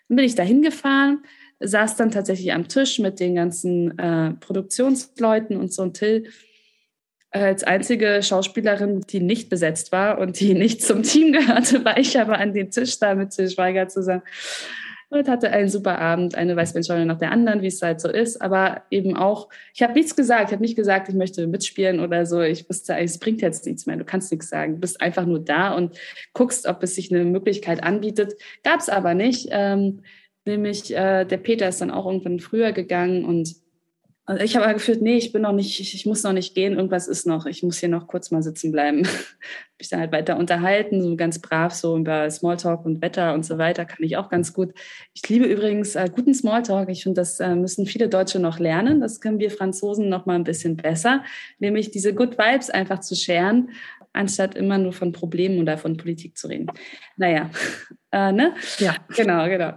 Dann bin ich da hingefahren, saß dann tatsächlich am Tisch mit den ganzen äh, Produktionsleuten und so und Till als einzige Schauspielerin, die nicht besetzt war und die nicht zum Team gehörte, war ich aber an den Tisch da mit Till Schweiger zusammen und hatte einen super Abend, eine Weißweinschorle nach der anderen, wie es halt so ist, aber eben auch, ich habe nichts gesagt, ich habe nicht gesagt, ich möchte mitspielen oder so, ich wusste, es bringt jetzt nichts mehr, du kannst nichts sagen, du bist einfach nur da und guckst, ob es sich eine Möglichkeit anbietet, gab es aber nicht, ähm, nämlich äh, der Peter ist dann auch irgendwann früher gegangen und also ich habe aber gefühlt, nee, ich bin noch nicht, ich, ich, muss noch nicht gehen, irgendwas ist noch, ich muss hier noch kurz mal sitzen bleiben. habe ich dann halt weiter unterhalten, so ganz brav, so über Smalltalk und Wetter und so weiter, kann ich auch ganz gut. Ich liebe übrigens äh, guten Smalltalk. Ich finde, das äh, müssen viele Deutsche noch lernen. Das können wir Franzosen noch mal ein bisschen besser, nämlich diese Good Vibes einfach zu scheren, anstatt immer nur von Problemen oder von Politik zu reden. Naja, äh, ne? Ja. Genau, genau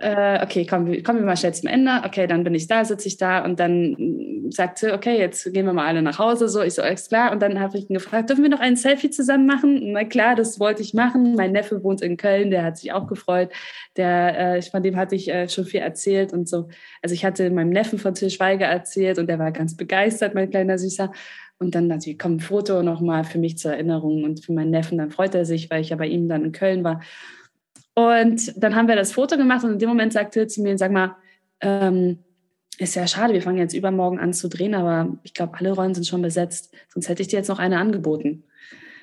äh, okay, kommen, kommen wir mal schnell zum Ende. Okay, dann bin ich da, sitze ich da und dann sagt sie, okay, jetzt gehen wir mal alle nach Hause. So, ich so, alles klar. Und dann habe ich ihn gefragt, dürfen wir noch ein Selfie zusammen machen? Na klar, das wollte ich machen. Mein Neffe wohnt in Köln, der hat sich auch gefreut. Der, äh, von dem hatte ich äh, schon viel erzählt und so. Also ich hatte meinem Neffen von Til Schweiger erzählt und der war ganz begeistert, mein kleiner Süßer. Und dann natürlich kommt ein Foto nochmal für mich zur Erinnerung und für meinen Neffen, dann freut er sich, weil ich ja bei ihm dann in Köln war. Und dann haben wir das Foto gemacht und in dem Moment sagte zu mir, sag mal, ähm, ist ja schade, wir fangen jetzt übermorgen an zu drehen, aber ich glaube, alle Rollen sind schon besetzt. Sonst hätte ich dir jetzt noch eine angeboten.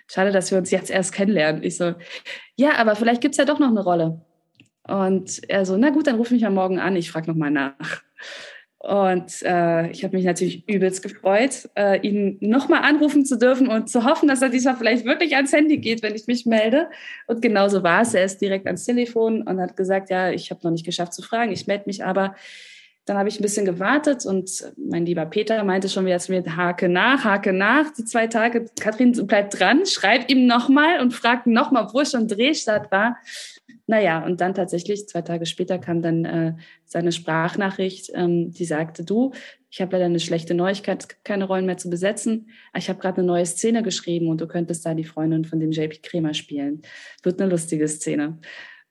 Schade, dass wir uns jetzt erst kennenlernen. Ich so, ja, aber vielleicht gibt es ja doch noch eine Rolle. Und er so, na gut, dann ruf mich am Morgen an, ich frage nochmal nach. Und äh, ich habe mich natürlich übelst gefreut, äh, ihn nochmal anrufen zu dürfen und zu hoffen, dass er diesmal vielleicht wirklich ans Handy geht, wenn ich mich melde. Und genauso war es. Er ist direkt ans Telefon und hat gesagt, ja, ich habe noch nicht geschafft zu fragen, ich melde mich aber. Dann habe ich ein bisschen gewartet und mein lieber Peter meinte schon wieder zu mir, hake nach, hake nach, die zwei Tage. Kathrin bleibt dran, schreib ihm nochmal und fragt nochmal, wo schon Drehstart war. Naja, und dann tatsächlich, zwei Tage später kam dann äh, seine Sprachnachricht, ähm, die sagte, du, ich habe leider eine schlechte Neuigkeit, es gibt keine Rollen mehr zu besetzen. Ich habe gerade eine neue Szene geschrieben und du könntest da die Freundin von dem JP Kremer spielen. Wird eine lustige Szene.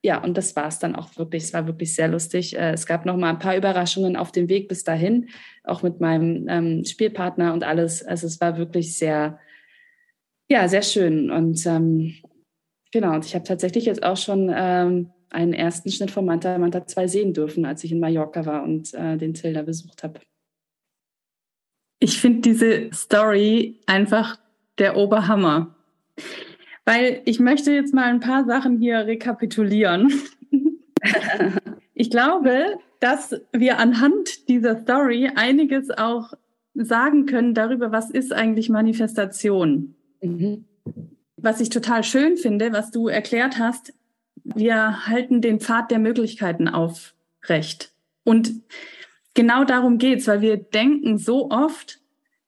Ja, und das war es dann auch wirklich. Es war wirklich sehr lustig. Äh, es gab noch mal ein paar Überraschungen auf dem Weg bis dahin, auch mit meinem ähm, Spielpartner und alles. Also es war wirklich sehr, ja, sehr schön. Und ähm, Genau, und ich habe tatsächlich jetzt auch schon ähm, einen ersten Schnitt von Manta Manta 2 sehen dürfen, als ich in Mallorca war und äh, den Tilda besucht habe. Ich finde diese Story einfach der Oberhammer. Weil ich möchte jetzt mal ein paar Sachen hier rekapitulieren. ich glaube, dass wir anhand dieser Story einiges auch sagen können darüber, was ist eigentlich Manifestation. Mhm was ich total schön finde, was du erklärt hast, wir halten den Pfad der Möglichkeiten aufrecht. Und genau darum geht's, weil wir denken so oft,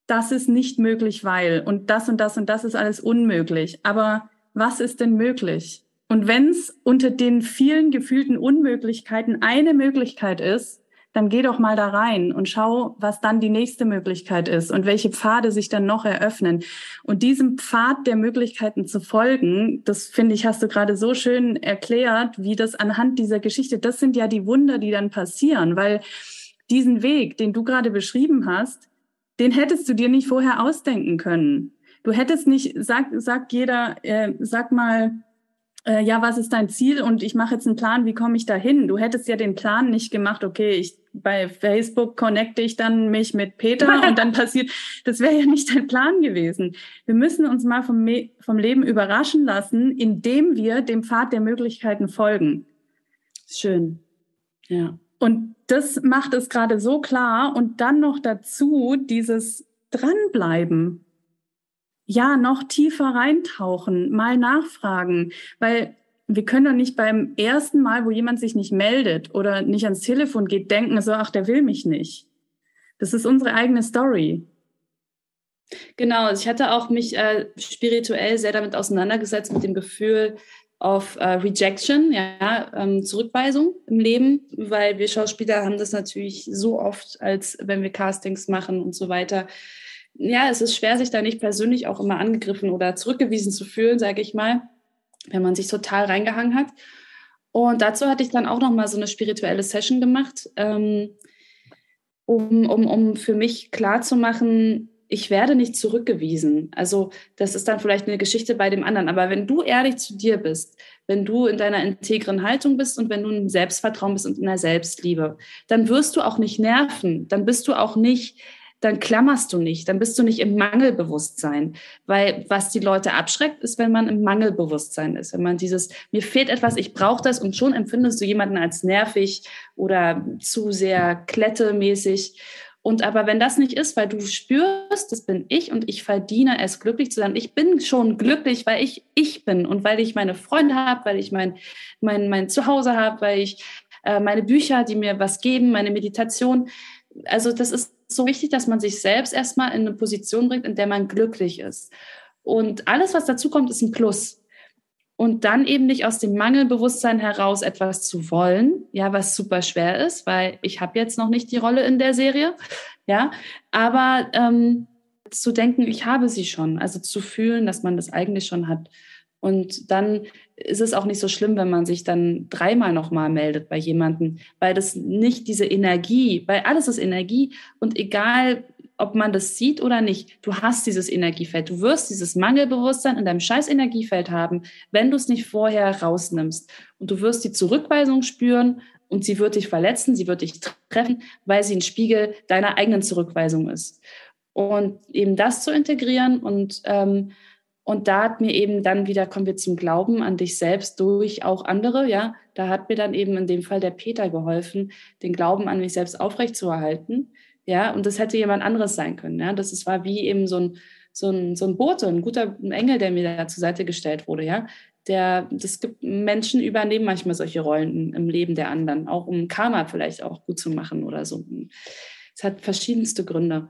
das ist nicht möglich, weil und das und das und das ist alles unmöglich. Aber was ist denn möglich? Und wenn es unter den vielen gefühlten Unmöglichkeiten eine Möglichkeit ist, dann geh doch mal da rein und schau, was dann die nächste Möglichkeit ist und welche Pfade sich dann noch eröffnen. Und diesem Pfad der Möglichkeiten zu folgen, das finde ich, hast du gerade so schön erklärt, wie das anhand dieser Geschichte, das sind ja die Wunder, die dann passieren, weil diesen Weg, den du gerade beschrieben hast, den hättest du dir nicht vorher ausdenken können. Du hättest nicht, sag, sagt jeder, äh, sag mal, äh, ja, was ist dein Ziel? Und ich mache jetzt einen Plan, wie komme ich da hin? Du hättest ja den Plan nicht gemacht, okay, ich bei Facebook connecte ich dann mich mit Peter und dann passiert, das wäre ja nicht dein Plan gewesen. Wir müssen uns mal vom, vom Leben überraschen lassen, indem wir dem Pfad der Möglichkeiten folgen. Schön. Ja. Und das macht es gerade so klar und dann noch dazu dieses Dranbleiben. Ja, noch tiefer reintauchen, mal nachfragen, weil wir können doch nicht beim ersten Mal, wo jemand sich nicht meldet oder nicht ans Telefon geht, denken so, ach, der will mich nicht. Das ist unsere eigene Story. Genau, also ich hatte auch mich äh, spirituell sehr damit auseinandergesetzt, mit dem Gefühl of äh, Rejection, ja, ähm, Zurückweisung im Leben, weil wir Schauspieler haben das natürlich so oft, als wenn wir Castings machen und so weiter. Ja, es ist schwer, sich da nicht persönlich auch immer angegriffen oder zurückgewiesen zu fühlen, sage ich mal, wenn man sich total reingehangen hat. Und dazu hatte ich dann auch noch mal so eine spirituelle Session gemacht, ähm, um, um, um für mich klarzumachen, ich werde nicht zurückgewiesen. Also das ist dann vielleicht eine Geschichte bei dem anderen. Aber wenn du ehrlich zu dir bist, wenn du in deiner integren Haltung bist und wenn du im Selbstvertrauen bist und in der Selbstliebe, dann wirst du auch nicht nerven. Dann bist du auch nicht, dann klammerst du nicht, dann bist du nicht im Mangelbewusstsein. Weil was die Leute abschreckt, ist, wenn man im Mangelbewusstsein ist. Wenn man dieses, mir fehlt etwas, ich brauche das und schon empfindest du jemanden als nervig oder zu sehr klettemäßig. Und aber wenn das nicht ist, weil du spürst, das bin ich und ich verdiene es, glücklich zu sein. Ich bin schon glücklich, weil ich ich bin und weil ich meine Freunde habe, weil ich mein, mein, mein Zuhause habe, weil ich äh, meine Bücher, die mir was geben, meine Meditation. Also das ist so wichtig, dass man sich selbst erstmal in eine Position bringt, in der man glücklich ist. Und alles, was dazu kommt, ist ein Plus und dann eben nicht aus dem Mangelbewusstsein heraus etwas zu wollen, ja, was super schwer ist, weil ich habe jetzt noch nicht die Rolle in der Serie, ja, aber ähm, zu denken, ich habe sie schon, also zu fühlen, dass man das eigentlich schon hat. Und dann ist es auch nicht so schlimm, wenn man sich dann dreimal nochmal meldet bei jemandem, weil das nicht diese Energie, weil alles ist Energie und egal, ob man das sieht oder nicht, du hast dieses Energiefeld. Du wirst dieses Mangelbewusstsein in deinem scheiß Energiefeld haben, wenn du es nicht vorher rausnimmst. Und du wirst die Zurückweisung spüren und sie wird dich verletzen, sie wird dich treffen, weil sie ein Spiegel deiner eigenen Zurückweisung ist. Und eben das zu integrieren und ähm, und da hat mir eben dann wieder, kommen wir zum Glauben an dich selbst durch auch andere, ja. Da hat mir dann eben in dem Fall der Peter geholfen, den Glauben an mich selbst aufrechtzuerhalten ja, und das hätte jemand anderes sein können. Ja, das war wie eben so ein, so ein, so ein Bote, ein guter Engel, der mir da zur Seite gestellt wurde. Ja, der, das gibt Menschen übernehmen manchmal solche Rollen im Leben der anderen, auch um Karma vielleicht auch gut zu machen oder so. Es hat verschiedenste Gründe.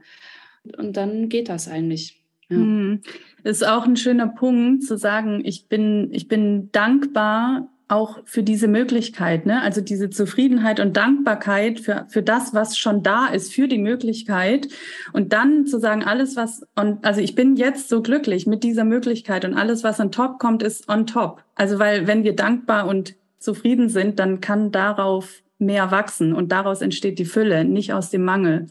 Und dann geht das eigentlich. Ja. Hm. Ist auch ein schöner Punkt zu sagen, ich bin, ich bin dankbar auch für diese Möglichkeit, ne? also diese Zufriedenheit und Dankbarkeit für, für das, was schon da ist, für die Möglichkeit und dann zu sagen, alles was, und also ich bin jetzt so glücklich mit dieser Möglichkeit und alles, was on top kommt, ist on top. Also weil wenn wir dankbar und zufrieden sind, dann kann darauf mehr wachsen und daraus entsteht die Fülle, nicht aus dem Mangel.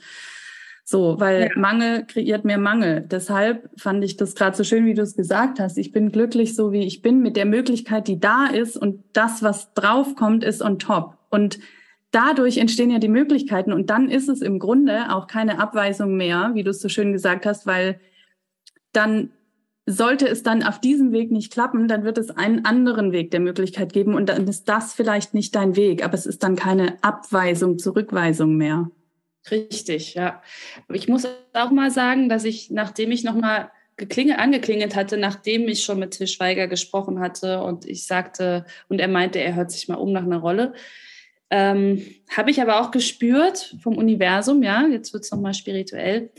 So, weil ja. Mangel kreiert mehr Mangel. Deshalb fand ich das gerade so schön, wie du es gesagt hast. Ich bin glücklich, so wie ich bin, mit der Möglichkeit, die da ist und das, was draufkommt, ist on top. Und dadurch entstehen ja die Möglichkeiten und dann ist es im Grunde auch keine Abweisung mehr, wie du es so schön gesagt hast, weil dann sollte es dann auf diesem Weg nicht klappen, dann wird es einen anderen Weg der Möglichkeit geben und dann ist das vielleicht nicht dein Weg, aber es ist dann keine Abweisung, Zurückweisung mehr. Richtig, ja. Ich muss auch mal sagen, dass ich, nachdem ich nochmal geklingelt, angeklingelt hatte, nachdem ich schon mit Til Schweiger gesprochen hatte und ich sagte, und er meinte, er hört sich mal um nach einer Rolle, ähm, habe ich aber auch gespürt vom Universum, ja, jetzt wird es nochmal spirituell,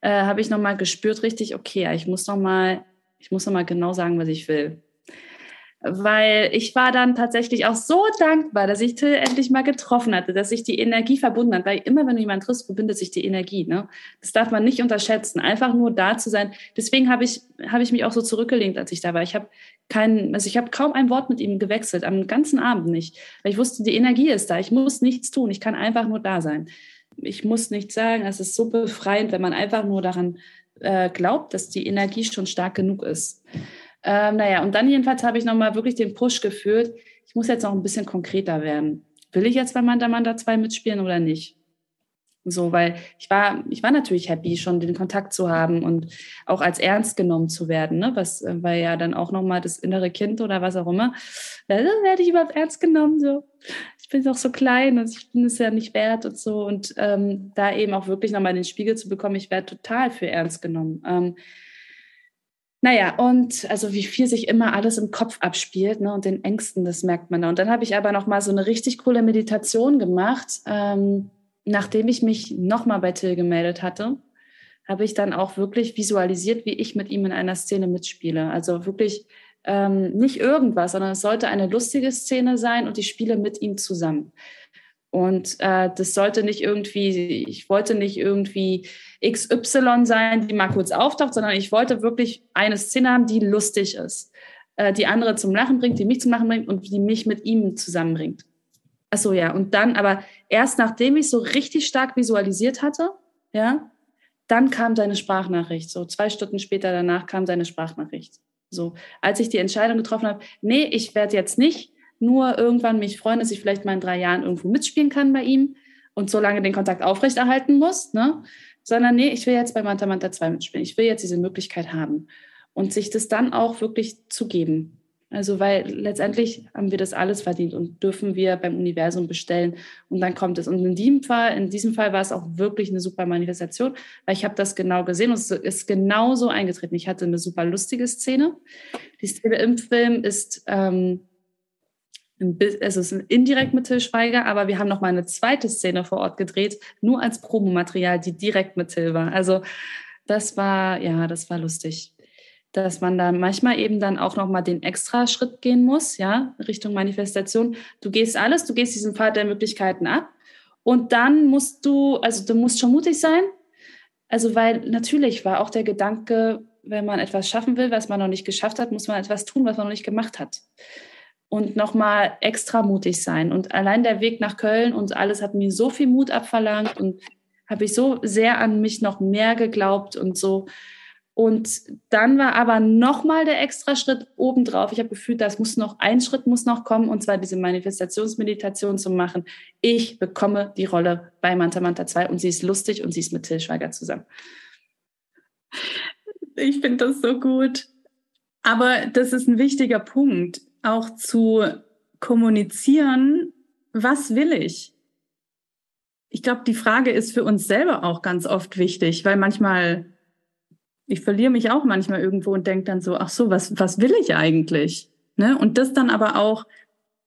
äh, habe ich nochmal gespürt, richtig, okay, ich muss nochmal, ich muss nochmal genau sagen, was ich will weil ich war dann tatsächlich auch so dankbar, dass ich Till endlich mal getroffen hatte, dass sich die Energie verbunden hat, weil immer, wenn du jemanden triffst, verbindet sich die Energie. Ne? Das darf man nicht unterschätzen, einfach nur da zu sein. Deswegen habe ich, habe ich mich auch so zurückgelehnt, als ich da war. Ich habe kein, also ich habe kaum ein Wort mit ihm gewechselt, am ganzen Abend nicht, weil ich wusste, die Energie ist da. Ich muss nichts tun, ich kann einfach nur da sein. Ich muss nichts sagen. Es ist so befreiend, wenn man einfach nur daran äh, glaubt, dass die Energie schon stark genug ist. Ähm, naja, und dann jedenfalls habe ich nochmal wirklich den Push gefühlt. Ich muss jetzt noch ein bisschen konkreter werden. Will ich jetzt bei Manta 2 mitspielen oder nicht? So, weil ich war, ich war natürlich happy, schon den Kontakt zu haben und auch als ernst genommen zu werden, ne? Was, äh, weil ja dann auch nochmal das innere Kind oder was auch immer, da werde ich überhaupt ernst genommen, so. Ich bin doch so klein und ich bin es ja nicht wert und so. Und ähm, da eben auch wirklich nochmal den Spiegel zu bekommen, ich werde total für ernst genommen. Ähm, naja, und also wie viel sich immer alles im Kopf abspielt ne, und den Ängsten, das merkt man. Und dann habe ich aber noch mal so eine richtig coole Meditation gemacht. Ähm, nachdem ich mich nochmal bei Till gemeldet hatte, habe ich dann auch wirklich visualisiert, wie ich mit ihm in einer Szene mitspiele. Also wirklich ähm, nicht irgendwas, sondern es sollte eine lustige Szene sein und ich spiele mit ihm zusammen. Und äh, das sollte nicht irgendwie, ich wollte nicht irgendwie XY sein, die mal kurz auftaucht, sondern ich wollte wirklich eine Szene haben, die lustig ist, äh, die andere zum Lachen bringt, die mich zum Lachen bringt und die mich mit ihm zusammenbringt. Achso, ja. Und dann, aber erst nachdem ich so richtig stark visualisiert hatte, ja, dann kam seine Sprachnachricht. So zwei Stunden später danach kam seine Sprachnachricht. So, als ich die Entscheidung getroffen habe, nee, ich werde jetzt nicht nur irgendwann mich freuen, dass ich vielleicht mal in drei Jahren irgendwo mitspielen kann bei ihm und so lange den Kontakt aufrechterhalten muss, ne? sondern nee, ich will jetzt bei Manta Manta 2 mitspielen. Ich will jetzt diese Möglichkeit haben und sich das dann auch wirklich zu geben. Also, weil letztendlich haben wir das alles verdient und dürfen wir beim Universum bestellen und dann kommt es. Und in diesem Fall, in diesem Fall war es auch wirklich eine super Manifestation, weil ich habe das genau gesehen und es ist genauso eingetreten. Ich hatte eine super lustige Szene. Die Szene im Film ist, ähm, es ist indirekt mit Till Schweiger, aber wir haben noch mal eine zweite Szene vor Ort gedreht, nur als Promomaterial, die direkt mit Till war. Also das war, ja, das war lustig dass man da manchmal eben dann auch noch mal den extra Schritt gehen muss, ja, Richtung Manifestation. Du gehst alles, du gehst diesen Pfad der Möglichkeiten ab und dann musst du, also du musst schon mutig sein. Also weil natürlich war auch der Gedanke, wenn man etwas schaffen will, was man noch nicht geschafft hat, muss man etwas tun, was man noch nicht gemacht hat. Und nochmal extra mutig sein. Und allein der Weg nach Köln und alles hat mir so viel Mut abverlangt und habe ich so sehr an mich noch mehr geglaubt und so und dann war aber nochmal der extra Schritt obendrauf. Ich habe gefühlt, das muss noch, ein Schritt muss noch kommen, und zwar diese Manifestationsmeditation zu machen. Ich bekomme die Rolle bei Manta Manta 2 und sie ist lustig und sie ist mit Till Schweiger zusammen. Ich finde das so gut. Aber das ist ein wichtiger Punkt, auch zu kommunizieren, was will ich? Ich glaube, die Frage ist für uns selber auch ganz oft wichtig, weil manchmal ich verliere mich auch manchmal irgendwo und denke dann so, ach so, was, was will ich eigentlich? Ne? Und das dann aber auch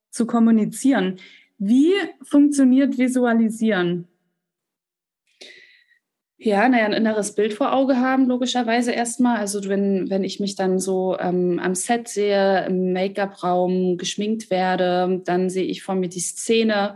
zu kommunizieren. Wie funktioniert Visualisieren? Ja, naja, ein inneres Bild vor Auge haben, logischerweise erstmal. Also wenn, wenn ich mich dann so ähm, am Set sehe, im Make-up-Raum geschminkt werde, dann sehe ich vor mir die Szene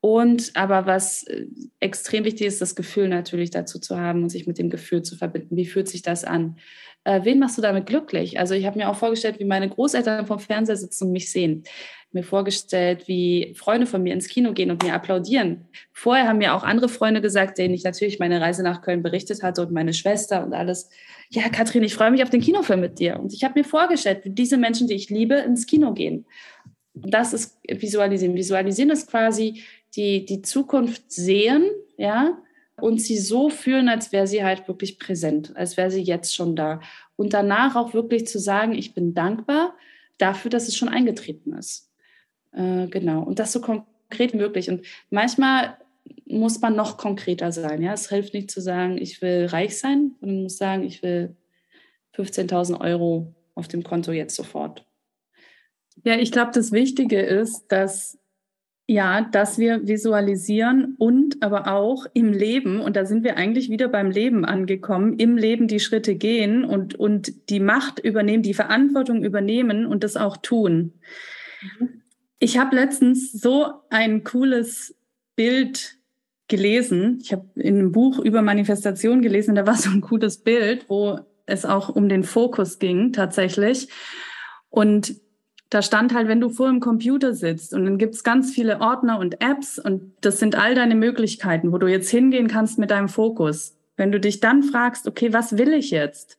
und aber was äh, extrem wichtig ist, das Gefühl natürlich dazu zu haben und sich mit dem Gefühl zu verbinden. Wie fühlt sich das an? Äh, wen machst du damit glücklich? Also ich habe mir auch vorgestellt, wie meine Großeltern vom Fernseher sitzen und mich sehen. Mir vorgestellt, wie Freunde von mir ins Kino gehen und mir applaudieren. Vorher haben mir auch andere Freunde gesagt, denen ich natürlich meine Reise nach Köln berichtet hatte und meine Schwester und alles. Ja, Katrin, ich freue mich auf den Kinofilm mit dir. Und ich habe mir vorgestellt, wie diese Menschen, die ich liebe, ins Kino gehen. Das ist Visualisieren. Visualisieren ist quasi die die Zukunft sehen, ja, und sie so fühlen, als wäre sie halt wirklich präsent, als wäre sie jetzt schon da. Und danach auch wirklich zu sagen, ich bin dankbar dafür, dass es schon eingetreten ist. Äh, genau. Und das so konkret möglich. Und manchmal muss man noch konkreter sein. Ja, es hilft nicht zu sagen, ich will reich sein, sondern man muss sagen, ich will 15.000 Euro auf dem Konto jetzt sofort. Ja, ich glaube, das Wichtige ist, dass ja, dass wir visualisieren und aber auch im Leben, und da sind wir eigentlich wieder beim Leben angekommen, im Leben die Schritte gehen und, und die Macht übernehmen, die Verantwortung übernehmen und das auch tun. Mhm. Ich habe letztens so ein cooles Bild gelesen. Ich habe in einem Buch über Manifestation gelesen, da war so ein cooles Bild, wo es auch um den Fokus ging tatsächlich. Und da stand halt, wenn du vor dem Computer sitzt und dann gibt's ganz viele Ordner und Apps und das sind all deine Möglichkeiten, wo du jetzt hingehen kannst mit deinem Fokus. Wenn du dich dann fragst, okay, was will ich jetzt?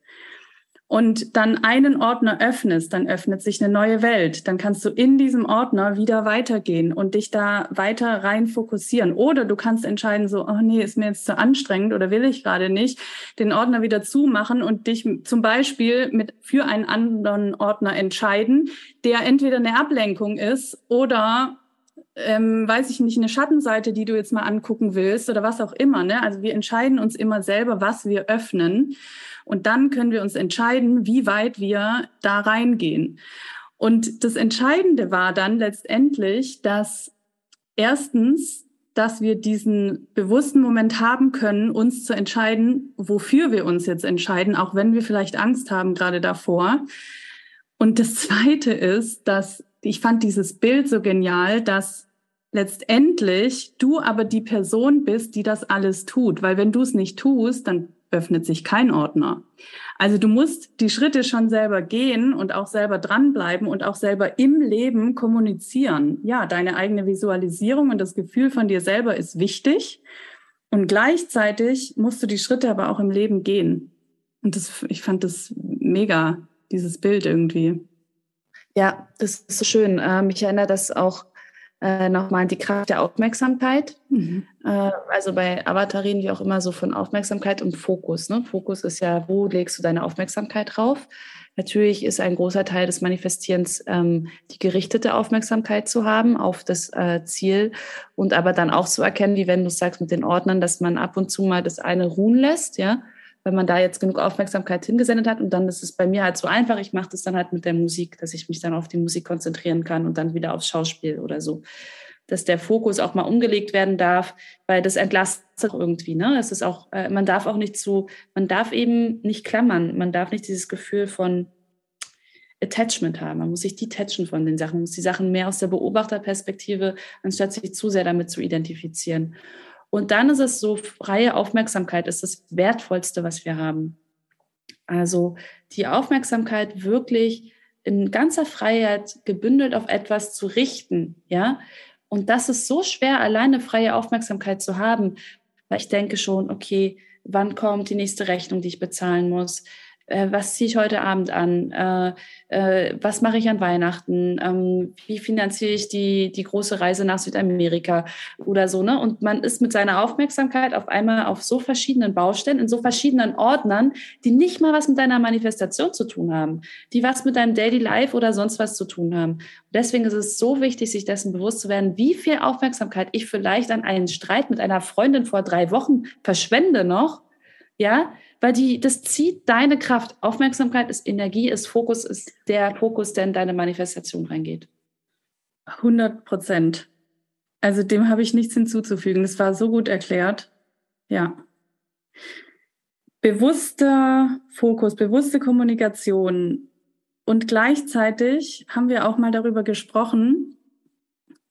Und dann einen Ordner öffnest, dann öffnet sich eine neue Welt. Dann kannst du in diesem Ordner wieder weitergehen und dich da weiter rein fokussieren. Oder du kannst entscheiden, so, oh nee, ist mir jetzt zu anstrengend oder will ich gerade nicht, den Ordner wieder zumachen und dich zum Beispiel mit für einen anderen Ordner entscheiden, der entweder eine Ablenkung ist oder ähm, weiß ich nicht, eine Schattenseite, die du jetzt mal angucken willst oder was auch immer. Ne? Also wir entscheiden uns immer selber, was wir öffnen. Und dann können wir uns entscheiden, wie weit wir da reingehen. Und das Entscheidende war dann letztendlich, dass erstens dass wir diesen bewussten Moment haben können, uns zu entscheiden, wofür wir uns jetzt entscheiden, auch wenn wir vielleicht Angst haben gerade davor. Und das Zweite ist, dass ich fand dieses Bild so genial, dass letztendlich du aber die Person bist, die das alles tut. Weil wenn du es nicht tust, dann öffnet sich kein Ordner. Also du musst die Schritte schon selber gehen und auch selber dranbleiben und auch selber im Leben kommunizieren. Ja, deine eigene Visualisierung und das Gefühl von dir selber ist wichtig. Und gleichzeitig musst du die Schritte aber auch im Leben gehen. Und das, ich fand das mega, dieses Bild irgendwie. Ja, das ist so schön. Ähm, mich erinnert das auch äh, nochmal die Kraft der Aufmerksamkeit. Mhm. Äh, also bei Avatar reden wir auch immer so von Aufmerksamkeit und Fokus. Ne? Fokus ist ja, wo legst du deine Aufmerksamkeit drauf? Natürlich ist ein großer Teil des Manifestierens ähm, die gerichtete Aufmerksamkeit zu haben auf das äh, Ziel und aber dann auch zu erkennen, wie wenn du sagst mit den Ordnern, dass man ab und zu mal das eine ruhen lässt, ja, wenn man da jetzt genug Aufmerksamkeit hingesendet hat. Und dann ist es bei mir halt so einfach. Ich mache das dann halt mit der Musik, dass ich mich dann auf die Musik konzentrieren kann und dann wieder aufs Schauspiel oder so. Dass der Fokus auch mal umgelegt werden darf, weil das entlastet irgendwie. Ne? Es ist auch, äh, man darf auch nicht zu, man darf eben nicht klammern. Man darf nicht dieses Gefühl von Attachment haben. Man muss sich detachen von den Sachen, man muss die Sachen mehr aus der Beobachterperspektive, anstatt sich zu sehr damit zu identifizieren. Und dann ist es so, freie Aufmerksamkeit ist das Wertvollste, was wir haben. Also die Aufmerksamkeit wirklich in ganzer Freiheit gebündelt auf etwas zu richten, ja. Und das ist so schwer, alleine freie Aufmerksamkeit zu haben, weil ich denke schon, okay, wann kommt die nächste Rechnung, die ich bezahlen muss? Äh, was ziehe ich heute Abend an, äh, äh, was mache ich an Weihnachten, ähm, wie finanziere ich die, die große Reise nach Südamerika oder so. Ne? Und man ist mit seiner Aufmerksamkeit auf einmal auf so verschiedenen Baustellen, in so verschiedenen Ordnern, die nicht mal was mit deiner Manifestation zu tun haben, die was mit deinem Daily Life oder sonst was zu tun haben. Und deswegen ist es so wichtig, sich dessen bewusst zu werden, wie viel Aufmerksamkeit ich vielleicht an einen Streit mit einer Freundin vor drei Wochen verschwende noch, ja, weil die, das zieht deine Kraft. Aufmerksamkeit ist Energie, ist Fokus, ist der Fokus, der in deine Manifestation reingeht. 100 Prozent. Also dem habe ich nichts hinzuzufügen. Das war so gut erklärt. Ja. Bewusster Fokus, bewusste Kommunikation. Und gleichzeitig haben wir auch mal darüber gesprochen,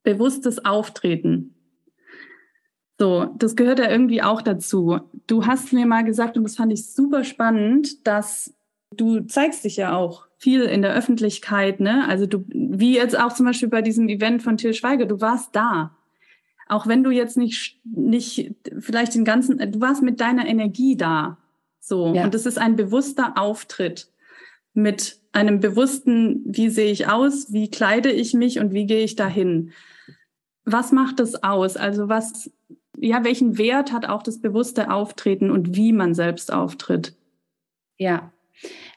bewusstes Auftreten. So, das gehört ja irgendwie auch dazu. Du hast mir mal gesagt, und das fand ich super spannend, dass du zeigst dich ja auch viel in der Öffentlichkeit, ne? Also du, wie jetzt auch zum Beispiel bei diesem Event von Till Schweiger, du warst da. Auch wenn du jetzt nicht, nicht vielleicht den ganzen, du warst mit deiner Energie da. So. Ja. Und das ist ein bewusster Auftritt mit einem bewussten, wie sehe ich aus, wie kleide ich mich und wie gehe ich dahin. Was macht das aus? Also was, ja, welchen Wert hat auch das bewusste Auftreten und wie man selbst auftritt? Ja,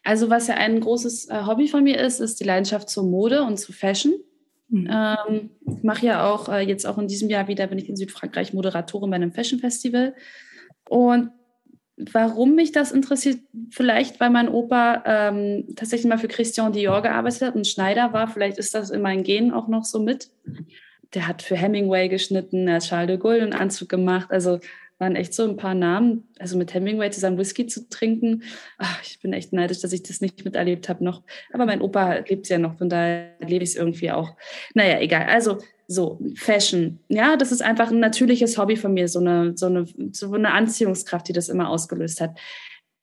also was ja ein großes äh, Hobby von mir ist, ist die Leidenschaft zur Mode und zu Fashion. Mhm. Ähm, ich mache ja auch äh, jetzt auch in diesem Jahr wieder, bin ich in Südfrankreich Moderatorin bei einem Fashion Festival. Und warum mich das interessiert, vielleicht weil mein Opa ähm, tatsächlich mal für Christian Dior gearbeitet hat und Schneider war. Vielleicht ist das in meinen Genen auch noch so mit der hat für Hemingway geschnitten, er hat Charles de Gaulle einen Anzug gemacht. Also waren echt so ein paar Namen. Also mit Hemingway zusammen Whisky zu trinken. Ach, ich bin echt neidisch, dass ich das nicht miterlebt habe noch. Aber mein Opa lebt ja noch, von daher lebe ich es irgendwie auch. Naja, egal. Also so, Fashion. Ja, das ist einfach ein natürliches Hobby von mir, so eine, so eine, so eine Anziehungskraft, die das immer ausgelöst hat.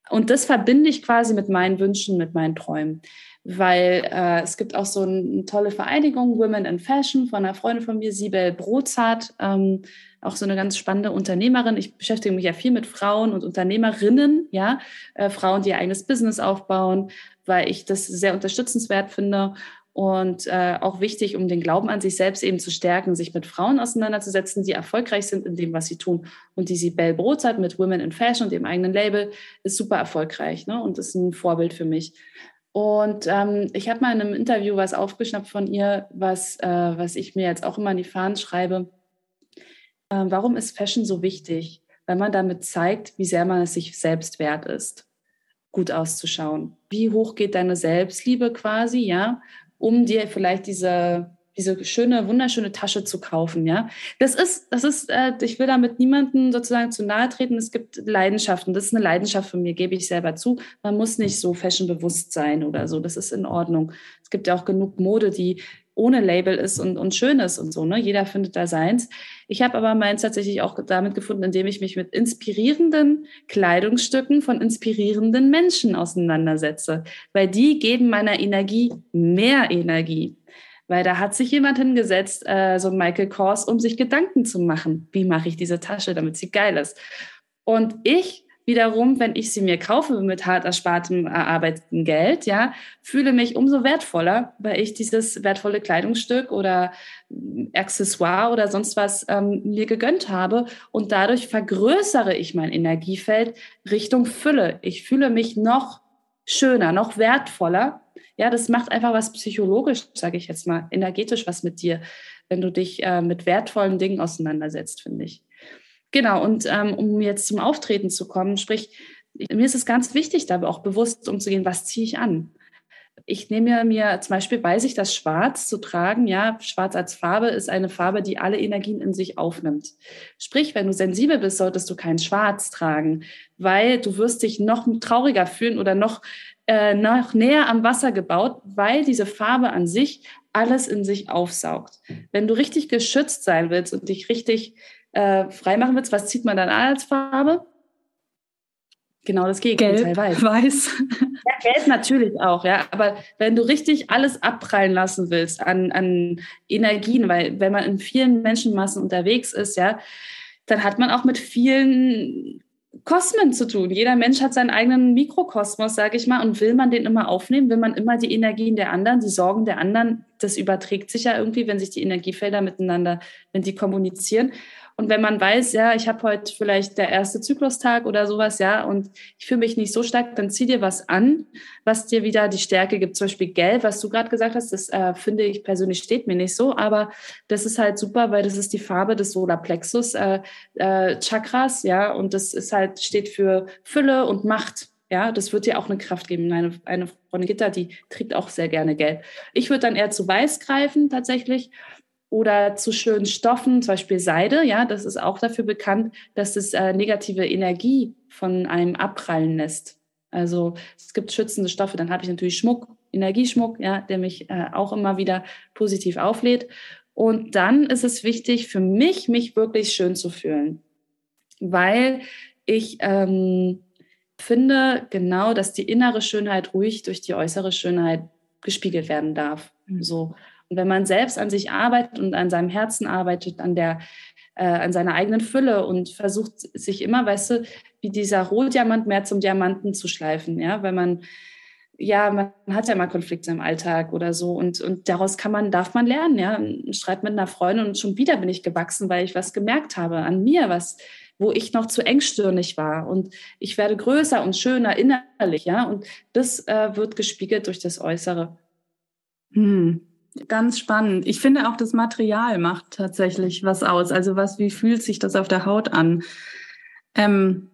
Und das verbinde ich quasi mit meinen Wünschen, mit meinen Träumen weil äh, es gibt auch so eine tolle Vereinigung, Women in Fashion, von einer Freundin von mir, Sibel Brozart, ähm, auch so eine ganz spannende Unternehmerin. Ich beschäftige mich ja viel mit Frauen und Unternehmerinnen, ja, äh, Frauen, die ihr eigenes Business aufbauen, weil ich das sehr unterstützenswert finde und äh, auch wichtig, um den Glauben an sich selbst eben zu stärken, sich mit Frauen auseinanderzusetzen, die erfolgreich sind in dem, was sie tun. Und die Sibel Brozart mit Women in Fashion und ihrem eigenen Label ist super erfolgreich ne? und ist ein Vorbild für mich. Und ähm, ich habe mal in einem Interview was aufgeschnappt von ihr, was, äh, was ich mir jetzt auch immer in die Fahnen schreibe. Äh, warum ist Fashion so wichtig? Weil man damit zeigt, wie sehr man es sich selbst wert ist, gut auszuschauen. Wie hoch geht deine Selbstliebe quasi, ja, um dir vielleicht diese diese schöne, wunderschöne Tasche zu kaufen, ja. Das ist, das ist, äh, ich will damit niemanden sozusagen zu nahe treten. Es gibt Leidenschaften. Das ist eine Leidenschaft von mir, gebe ich selber zu. Man muss nicht so fashionbewusst sein oder so. Das ist in Ordnung. Es gibt ja auch genug Mode, die ohne Label ist und, und schön ist und so. Ne? Jeder findet da seins. Ich habe aber meins tatsächlich auch damit gefunden, indem ich mich mit inspirierenden Kleidungsstücken von inspirierenden Menschen auseinandersetze, weil die geben meiner Energie mehr Energie. Weil da hat sich jemand hingesetzt, äh, so Michael Kors, um sich Gedanken zu machen. Wie mache ich diese Tasche, damit sie geil ist? Und ich wiederum, wenn ich sie mir kaufe mit hart erspartem erarbeiteten Geld, ja, fühle mich umso wertvoller, weil ich dieses wertvolle Kleidungsstück oder Accessoire oder sonst was ähm, mir gegönnt habe und dadurch vergrößere ich mein Energiefeld Richtung Fülle. Ich fühle mich noch schöner, noch wertvoller. Ja, das macht einfach was psychologisch, sage ich jetzt mal, energetisch was mit dir, wenn du dich äh, mit wertvollen Dingen auseinandersetzt, finde ich. Genau, und ähm, um jetzt zum Auftreten zu kommen, sprich, mir ist es ganz wichtig, da auch bewusst umzugehen, was ziehe ich an. Ich nehme mir zum Beispiel, weiß ich, dass Schwarz zu tragen, ja, Schwarz als Farbe ist eine Farbe, die alle Energien in sich aufnimmt. Sprich, wenn du sensibel bist, solltest du kein Schwarz tragen, weil du wirst dich noch trauriger fühlen oder noch, äh, noch näher am Wasser gebaut, weil diese Farbe an sich alles in sich aufsaugt. Wenn du richtig geschützt sein willst und dich richtig äh, freimachen willst, was zieht man dann an als Farbe? Genau das Gegenteil, Gelb, weiß. weiß. Ja, gelb natürlich auch, ja. Aber wenn du richtig alles abprallen lassen willst an, an Energien, weil wenn man in vielen Menschenmassen unterwegs ist, ja, dann hat man auch mit vielen Kosmen zu tun. Jeder Mensch hat seinen eigenen Mikrokosmos, sage ich mal, und will man den immer aufnehmen, will man immer die Energien der anderen, die Sorgen der anderen, das überträgt sich ja irgendwie, wenn sich die Energiefelder miteinander, wenn die kommunizieren. Und wenn man weiß, ja, ich habe heute vielleicht der erste Zyklustag oder sowas, ja, und ich fühle mich nicht so stark, dann zieh dir was an, was dir wieder die Stärke gibt. Zum Beispiel Gelb, was du gerade gesagt hast, das äh, finde ich persönlich steht mir nicht so, aber das ist halt super, weil das ist die Farbe des Solarplexus äh, äh, Chakras, ja, und das ist halt, steht für Fülle und Macht. Ja, das wird dir auch eine Kraft geben. Eine, eine Freundin Gitter, die trägt auch sehr gerne Gelb. Ich würde dann eher zu Weiß greifen, tatsächlich oder zu schönen Stoffen, zum Beispiel Seide. Ja, das ist auch dafür bekannt, dass es äh, negative Energie von einem abprallen lässt. Also es gibt schützende Stoffe. Dann habe ich natürlich Schmuck, Energieschmuck, ja, der mich äh, auch immer wieder positiv auflädt. Und dann ist es wichtig für mich, mich wirklich schön zu fühlen, weil ich ähm, finde genau, dass die innere Schönheit ruhig durch die äußere Schönheit gespiegelt werden darf. Mhm. So wenn man selbst an sich arbeitet und an seinem Herzen arbeitet, an der äh, an seiner eigenen Fülle und versucht sich immer, weißt du, wie dieser Rohdiamant mehr zum Diamanten zu schleifen, ja, weil man ja, man hat ja mal Konflikte im Alltag oder so und, und daraus kann man, darf man lernen, ja. Ein Streit mit einer Freundin und schon wieder bin ich gewachsen, weil ich was gemerkt habe an mir, was, wo ich noch zu engstirnig war und ich werde größer und schöner innerlich, ja. Und das äh, wird gespiegelt durch das Äußere. Hm. Ganz spannend. Ich finde auch das Material macht tatsächlich was aus. Also was, wie fühlt sich das auf der Haut an? Ähm,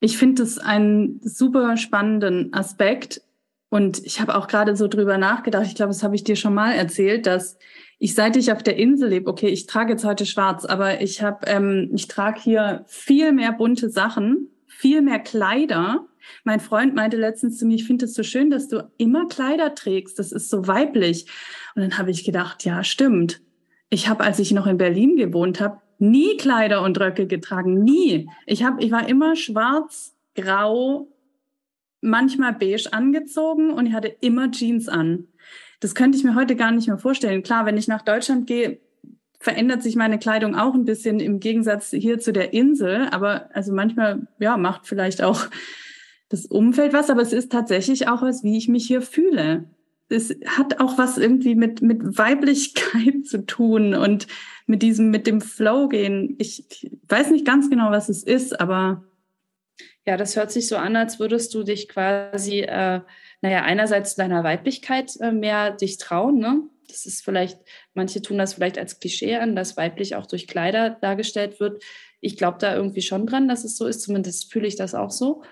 ich finde es einen super spannenden Aspekt. Und ich habe auch gerade so drüber nachgedacht. Ich glaube, das habe ich dir schon mal erzählt, dass ich seit ich auf der Insel lebe, okay, ich trage jetzt heute schwarz, aber ich habe, ähm, ich trage hier viel mehr bunte Sachen, viel mehr Kleider mein Freund meinte letztens zu mir, ich finde es so schön, dass du immer Kleider trägst. Das ist so weiblich. Und dann habe ich gedacht, ja, stimmt. Ich habe, als ich noch in Berlin gewohnt habe, nie Kleider und Röcke getragen. Nie. Ich, hab, ich war immer schwarz, grau, manchmal beige angezogen und ich hatte immer Jeans an. Das könnte ich mir heute gar nicht mehr vorstellen. Klar, wenn ich nach Deutschland gehe, verändert sich meine Kleidung auch ein bisschen im Gegensatz hier zu der Insel. Aber also manchmal, ja, macht vielleicht auch das Umfeld was, aber es ist tatsächlich auch was, wie ich mich hier fühle. Es hat auch was irgendwie mit, mit Weiblichkeit zu tun und mit diesem, mit dem Flow gehen. Ich, ich weiß nicht ganz genau, was es ist, aber. Ja, das hört sich so an, als würdest du dich quasi, äh, naja, einerseits deiner Weiblichkeit äh, mehr dich trauen, ne? Das ist vielleicht, manche tun das vielleicht als Klischee an, dass weiblich auch durch Kleider dargestellt wird. Ich glaube da irgendwie schon dran, dass es so ist, zumindest fühle ich das auch so.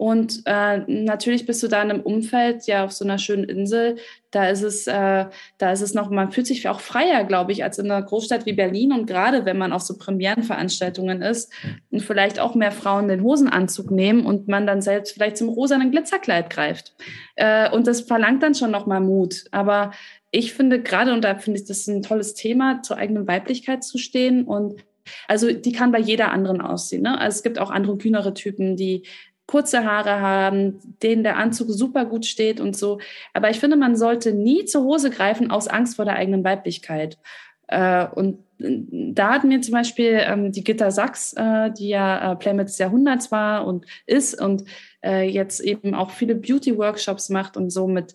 Und äh, natürlich bist du da in einem Umfeld, ja, auf so einer schönen Insel. Da ist es, äh, da ist es noch, man fühlt sich auch freier, glaube ich, als in einer Großstadt wie Berlin. Und gerade wenn man auf so Premierenveranstaltungen ist und vielleicht auch mehr Frauen den Hosenanzug nehmen und man dann selbst vielleicht zum rosanen Glitzerkleid greift. Äh, und das verlangt dann schon nochmal Mut. Aber ich finde gerade, und da finde ich das ein tolles Thema, zur eigenen Weiblichkeit zu stehen und also die kann bei jeder anderen aussehen. Ne? Also es gibt auch andere kühnere Typen, die kurze Haare haben, denen der Anzug super gut steht und so. Aber ich finde, man sollte nie zur Hose greifen aus Angst vor der eigenen Weiblichkeit. Äh, und da hat mir zum Beispiel ähm, die Gitta Sachs, äh, die ja äh, Playmate Jahrhunderts war und ist und äh, jetzt eben auch viele Beauty-Workshops macht und so mit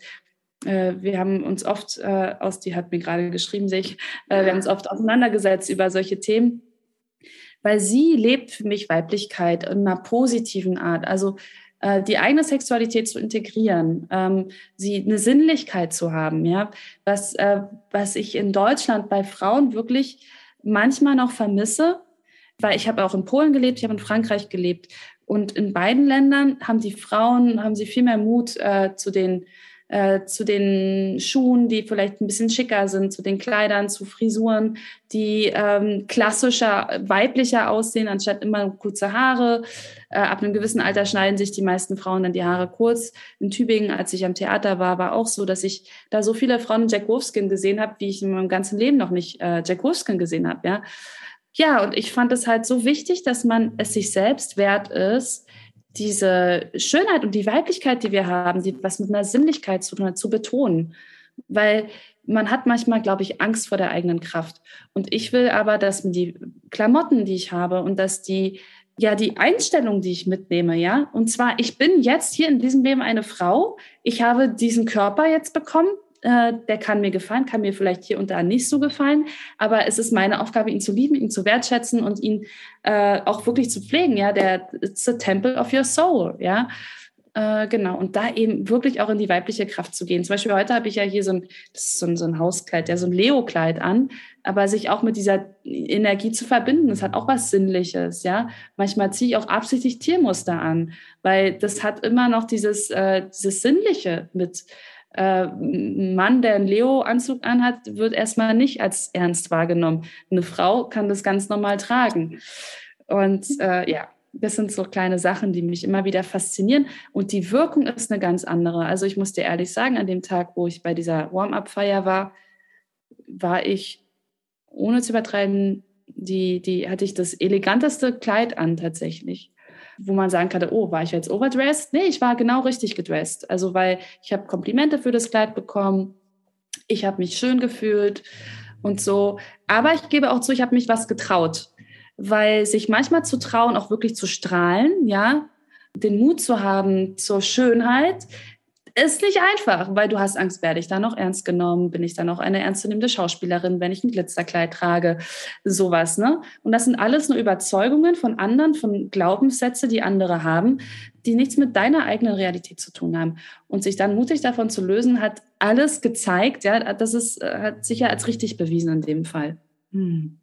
äh, wir haben uns oft äh, aus, die hat mir gerade geschrieben, sich, wir haben uns oft auseinandergesetzt über solche Themen weil sie lebt für mich Weiblichkeit in einer positiven Art. Also äh, die eigene Sexualität zu integrieren, ähm, sie eine Sinnlichkeit zu haben, ja, was, äh, was ich in Deutschland bei Frauen wirklich manchmal noch vermisse, weil ich habe auch in Polen gelebt, ich habe in Frankreich gelebt und in beiden Ländern haben die Frauen, haben sie viel mehr Mut äh, zu den äh, zu den Schuhen, die vielleicht ein bisschen schicker sind, zu den Kleidern, zu Frisuren, die ähm, klassischer, weiblicher aussehen, anstatt immer kurze Haare. Äh, ab einem gewissen Alter schneiden sich die meisten Frauen dann die Haare kurz. In Tübingen, als ich am Theater war, war auch so, dass ich da so viele Frauen in Jack Wolfskin gesehen habe, wie ich in meinem ganzen Leben noch nicht äh, Jack Wolfskin gesehen habe. Ja? ja, und ich fand es halt so wichtig, dass man es sich selbst wert ist, diese Schönheit und die Weiblichkeit, die wir haben, die was mit einer Sinnlichkeit zu tun hat, zu betonen. Weil man hat manchmal, glaube ich, Angst vor der eigenen Kraft. Und ich will aber, dass die Klamotten, die ich habe und dass die, ja, die Einstellung, die ich mitnehme, ja, und zwar, ich bin jetzt hier in diesem Leben eine Frau, ich habe diesen Körper jetzt bekommen, äh, der kann mir gefallen, kann mir vielleicht hier und da nicht so gefallen, aber es ist meine Aufgabe, ihn zu lieben, ihn zu wertschätzen und ihn äh, auch wirklich zu pflegen. Ja, der it's the temple of your soul. Ja, äh, genau. Und da eben wirklich auch in die weibliche Kraft zu gehen. Zum Beispiel heute habe ich ja hier so ein, ist so ein, so ein Hauskleid, ja, so ein Leo-Kleid an, aber sich auch mit dieser Energie zu verbinden, das hat auch was Sinnliches, ja. Manchmal ziehe ich auch absichtlich Tiermuster an, weil das hat immer noch dieses, äh, dieses Sinnliche mit äh, ein Mann, der einen Leo-Anzug anhat, wird erstmal nicht als ernst wahrgenommen. Eine Frau kann das ganz normal tragen. Und äh, ja, das sind so kleine Sachen, die mich immer wieder faszinieren. Und die Wirkung ist eine ganz andere. Also ich muss dir ehrlich sagen, an dem Tag, wo ich bei dieser Warm-up-Feier war, war ich, ohne zu übertreiben, die, die hatte ich das eleganteste Kleid an tatsächlich wo man sagen kann, oh, war ich jetzt overdressed? Nee, ich war genau richtig gedressed. Also weil ich habe Komplimente für das Kleid bekommen, ich habe mich schön gefühlt und so. Aber ich gebe auch zu, ich habe mich was getraut, weil sich manchmal zu trauen, auch wirklich zu strahlen, ja, den Mut zu haben zur Schönheit, ist nicht einfach, weil du hast Angst, werde ich da noch ernst genommen? Bin ich da noch eine ernstzunehmende Schauspielerin, wenn ich ein Glitzerkleid trage? Sowas, ne? Und das sind alles nur Überzeugungen von anderen, von Glaubenssätze, die andere haben, die nichts mit deiner eigenen Realität zu tun haben. Und sich dann mutig davon zu lösen, hat alles gezeigt, ja, das ist, äh, hat sicher als richtig bewiesen in dem Fall. Hm.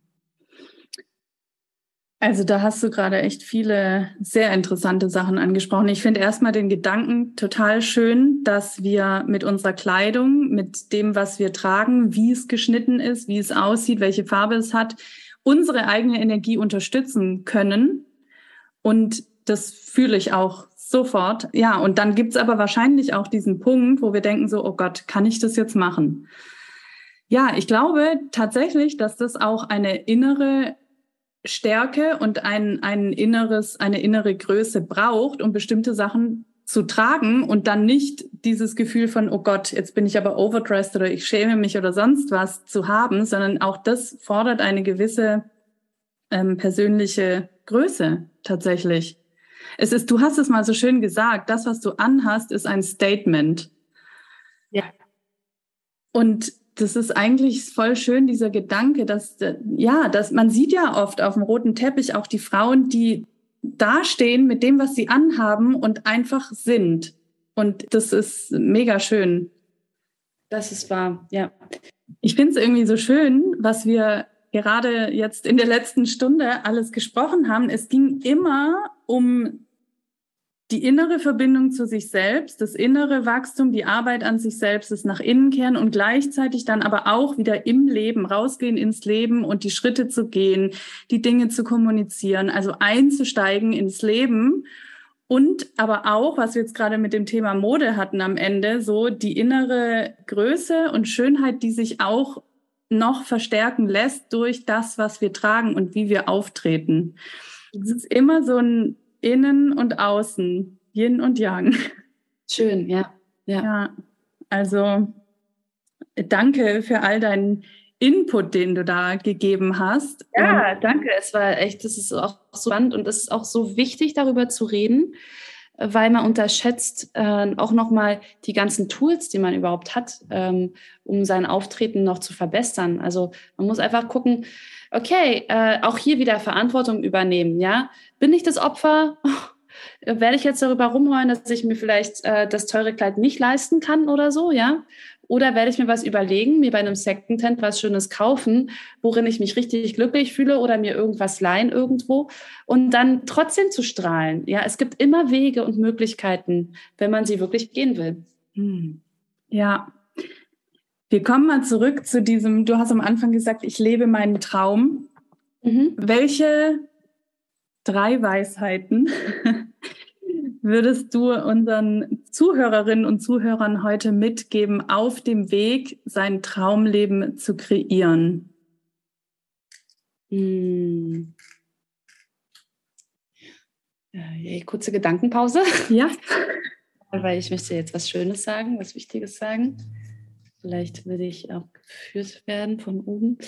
Also da hast du gerade echt viele sehr interessante Sachen angesprochen. Ich finde erstmal den Gedanken total schön, dass wir mit unserer Kleidung, mit dem, was wir tragen, wie es geschnitten ist, wie es aussieht, welche Farbe es hat, unsere eigene Energie unterstützen können. Und das fühle ich auch sofort. Ja, und dann gibt's aber wahrscheinlich auch diesen Punkt, wo wir denken so, oh Gott, kann ich das jetzt machen? Ja, ich glaube tatsächlich, dass das auch eine innere Stärke und ein, ein inneres, eine innere Größe braucht, um bestimmte Sachen zu tragen und dann nicht dieses Gefühl von, oh Gott, jetzt bin ich aber overdressed oder ich schäme mich oder sonst was zu haben, sondern auch das fordert eine gewisse ähm, persönliche Größe tatsächlich. Es ist, du hast es mal so schön gesagt, das, was du anhast, ist ein Statement. Ja. Und das ist eigentlich voll schön, dieser Gedanke, dass, ja, dass man sieht ja oft auf dem roten Teppich auch die Frauen, die dastehen mit dem, was sie anhaben und einfach sind. Und das ist mega schön. Das ist wahr, ja. Ich finde es irgendwie so schön, was wir gerade jetzt in der letzten Stunde alles gesprochen haben. Es ging immer um die innere Verbindung zu sich selbst, das innere Wachstum, die Arbeit an sich selbst, das nach innen kehren und gleichzeitig dann aber auch wieder im Leben rausgehen ins Leben und die Schritte zu gehen, die Dinge zu kommunizieren, also einzusteigen ins Leben und aber auch, was wir jetzt gerade mit dem Thema Mode hatten am Ende, so die innere Größe und Schönheit, die sich auch noch verstärken lässt durch das, was wir tragen und wie wir auftreten. Es ist immer so ein Innen und Außen, Yin und Yang. Schön, ja. Ja, ja also danke für all deinen Input, den du da gegeben hast. Ja, danke. Es war echt, das ist auch so spannend und es ist auch so wichtig, darüber zu reden, weil man unterschätzt äh, auch nochmal die ganzen Tools, die man überhaupt hat, ähm, um sein Auftreten noch zu verbessern. Also man muss einfach gucken, okay, äh, auch hier wieder Verantwortung übernehmen, ja. Bin ich das Opfer? Werde ich jetzt darüber rumheulen, dass ich mir vielleicht äh, das teure Kleid nicht leisten kann oder so, ja? Oder werde ich mir was überlegen, mir bei einem Second-Tent was Schönes kaufen, worin ich mich richtig glücklich fühle oder mir irgendwas leihen irgendwo und dann trotzdem zu strahlen. Ja, es gibt immer Wege und Möglichkeiten, wenn man sie wirklich gehen will. Hm. Ja, wir kommen mal zurück zu diesem, du hast am Anfang gesagt, ich lebe meinen Traum. Mhm. Welche drei Weisheiten würdest du unseren Zuhörerinnen und Zuhörern heute mitgeben, auf dem Weg, sein Traumleben zu kreieren? Hm. Äh, kurze Gedankenpause. Ja. Weil ich möchte jetzt was Schönes sagen, was Wichtiges sagen. Vielleicht würde ich auch geführt werden von oben.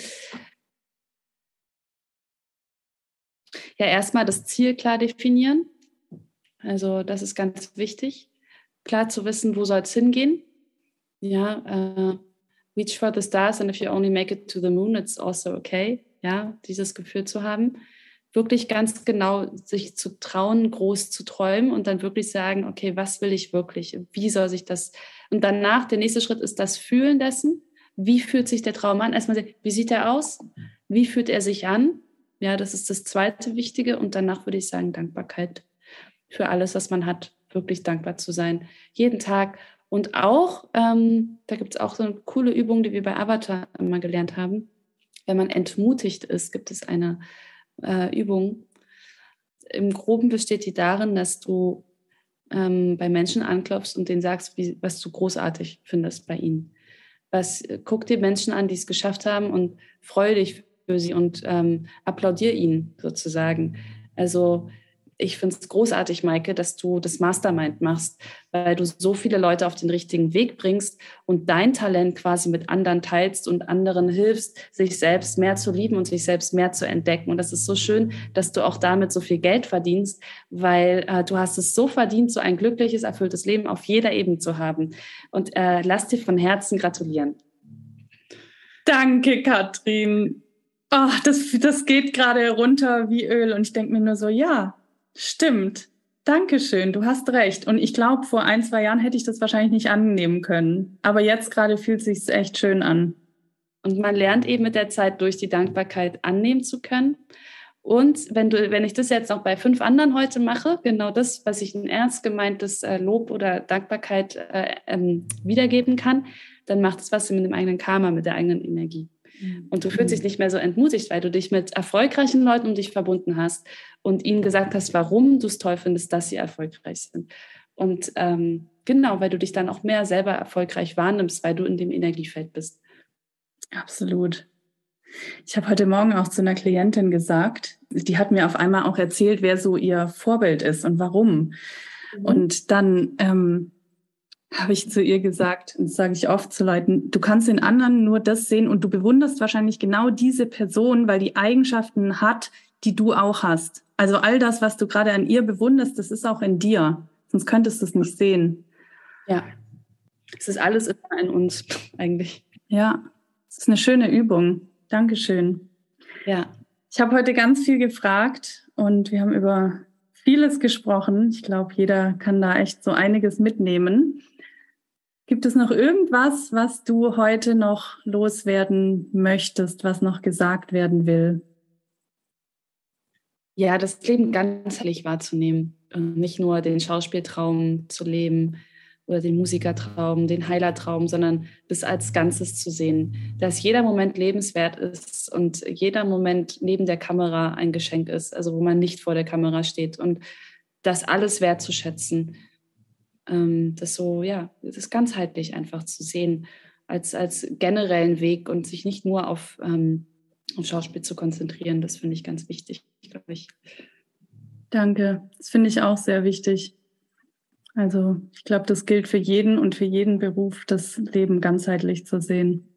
Ja, erstmal das Ziel klar definieren. Also das ist ganz wichtig. Klar zu wissen, wo soll es hingehen. Ja, uh, reach for the stars and if you only make it to the moon, it's also okay. Ja, dieses Gefühl zu haben. Wirklich ganz genau sich zu trauen, groß zu träumen und dann wirklich sagen, okay, was will ich wirklich? Wie soll sich das und danach, der nächste Schritt ist das Fühlen dessen. Wie fühlt sich der Traum an? Erstmal, wie sieht er aus? Wie fühlt er sich an? Ja, das ist das zweite Wichtige. Und danach würde ich sagen, Dankbarkeit für alles, was man hat, wirklich dankbar zu sein. Jeden Tag. Und auch, ähm, da gibt es auch so eine coole Übung, die wir bei Avatar immer gelernt haben. Wenn man entmutigt ist, gibt es eine äh, Übung. Im Groben besteht die darin, dass du ähm, bei Menschen anklopfst und denen sagst, wie, was du großartig findest bei ihnen. Was, äh, guck dir Menschen an, die es geschafft haben und freue dich für sie und ähm, applaudier ihnen sozusagen. Also ich finde es großartig, Maike, dass du das Mastermind machst, weil du so viele Leute auf den richtigen Weg bringst und dein Talent quasi mit anderen teilst und anderen hilfst, sich selbst mehr zu lieben und sich selbst mehr zu entdecken. Und das ist so schön, dass du auch damit so viel Geld verdienst, weil äh, du hast es so verdient, so ein glückliches, erfülltes Leben auf jeder Ebene zu haben. Und äh, lass dir von Herzen gratulieren. Danke, Katrin. Oh, das, das geht gerade runter wie Öl und ich denke mir nur so, ja, Stimmt. Dankeschön, du hast recht. Und ich glaube, vor ein, zwei Jahren hätte ich das wahrscheinlich nicht annehmen können. Aber jetzt gerade fühlt es sich echt schön an. Und man lernt eben mit der Zeit durch die Dankbarkeit annehmen zu können. Und wenn du, wenn ich das jetzt noch bei fünf anderen heute mache, genau das, was ich ein ernst gemeintes äh, Lob oder Dankbarkeit äh, ähm, wiedergeben kann, dann macht es was mit dem eigenen Karma, mit der eigenen Energie. Mhm. Und du fühlst dich nicht mehr so entmutigt, weil du dich mit erfolgreichen Leuten um dich verbunden hast und ihnen gesagt hast, warum du es toll findest, dass sie erfolgreich sind. Und ähm, genau, weil du dich dann auch mehr selber erfolgreich wahrnimmst, weil du in dem Energiefeld bist. Absolut. Ich habe heute Morgen auch zu einer Klientin gesagt, die hat mir auf einmal auch erzählt, wer so ihr Vorbild ist und warum. Mhm. Und dann ähm, habe ich zu ihr gesagt, und das sage ich oft zu Leuten, du kannst in anderen nur das sehen und du bewunderst wahrscheinlich genau diese Person, weil die Eigenschaften hat, die du auch hast. Also all das, was du gerade an ihr bewunderst, das ist auch in dir. Sonst könntest du es nicht sehen. Ja. Es ist alles immer in uns, eigentlich. Ja, es ist eine schöne Übung. Dankeschön. Ja. Ich habe heute ganz viel gefragt und wir haben über vieles gesprochen. Ich glaube, jeder kann da echt so einiges mitnehmen. Gibt es noch irgendwas, was du heute noch loswerden möchtest, was noch gesagt werden will? Ja, das Leben ganzheitlich wahrzunehmen. Und nicht nur den Schauspieltraum zu leben oder den Musikertraum, den Heilertraum, sondern das als Ganzes zu sehen, dass jeder Moment lebenswert ist und jeder Moment neben der Kamera ein Geschenk ist, also wo man nicht vor der Kamera steht und das alles wertzuschätzen, ähm, das so, ja, das ganzheitlich einfach zu sehen als, als generellen Weg und sich nicht nur auf, ähm, auf Schauspiel zu konzentrieren, das finde ich ganz wichtig, glaube ich. Danke, das finde ich auch sehr wichtig. Also ich glaube, das gilt für jeden und für jeden Beruf, das Leben ganzheitlich zu sehen.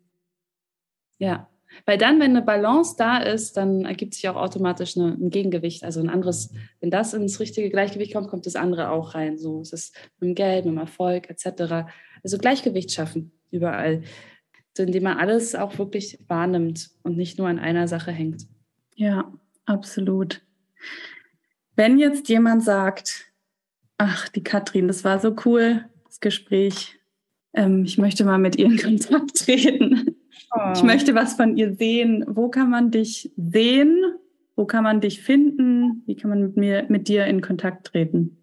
Ja, weil dann, wenn eine Balance da ist, dann ergibt sich auch automatisch eine, ein Gegengewicht. Also ein anderes, wenn das ins richtige Gleichgewicht kommt, kommt das andere auch rein. So ist es mit dem Geld, mit dem Erfolg etc. Also Gleichgewicht schaffen überall, indem man alles auch wirklich wahrnimmt und nicht nur an einer Sache hängt. Ja, absolut. Wenn jetzt jemand sagt, Ach, die Katrin, das war so cool, das Gespräch. Ähm, ich möchte mal mit ihr in Kontakt treten. Oh. Ich möchte was von ihr sehen. Wo kann man dich sehen? Wo kann man dich finden? Wie kann man mit mir, mit dir in Kontakt treten?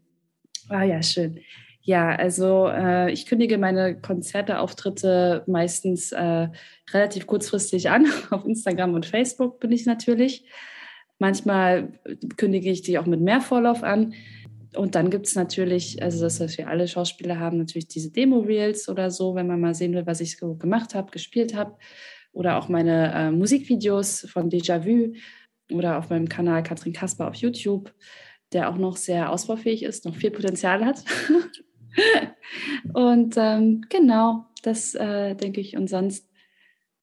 Ah ja, schön. Ja, also äh, ich kündige meine Konzerte, Auftritte meistens äh, relativ kurzfristig an. Auf Instagram und Facebook bin ich natürlich. Manchmal kündige ich die auch mit mehr Vorlauf an. Und dann gibt es natürlich, also das, was wir alle Schauspieler haben, natürlich diese Demo-Reels oder so, wenn man mal sehen will, was ich so gemacht habe, gespielt habe. Oder auch meine äh, Musikvideos von Déjà-vu oder auf meinem Kanal Katrin Kasper auf YouTube, der auch noch sehr ausbaufähig ist, noch viel Potenzial hat. und ähm, genau, das äh, denke ich. Und sonst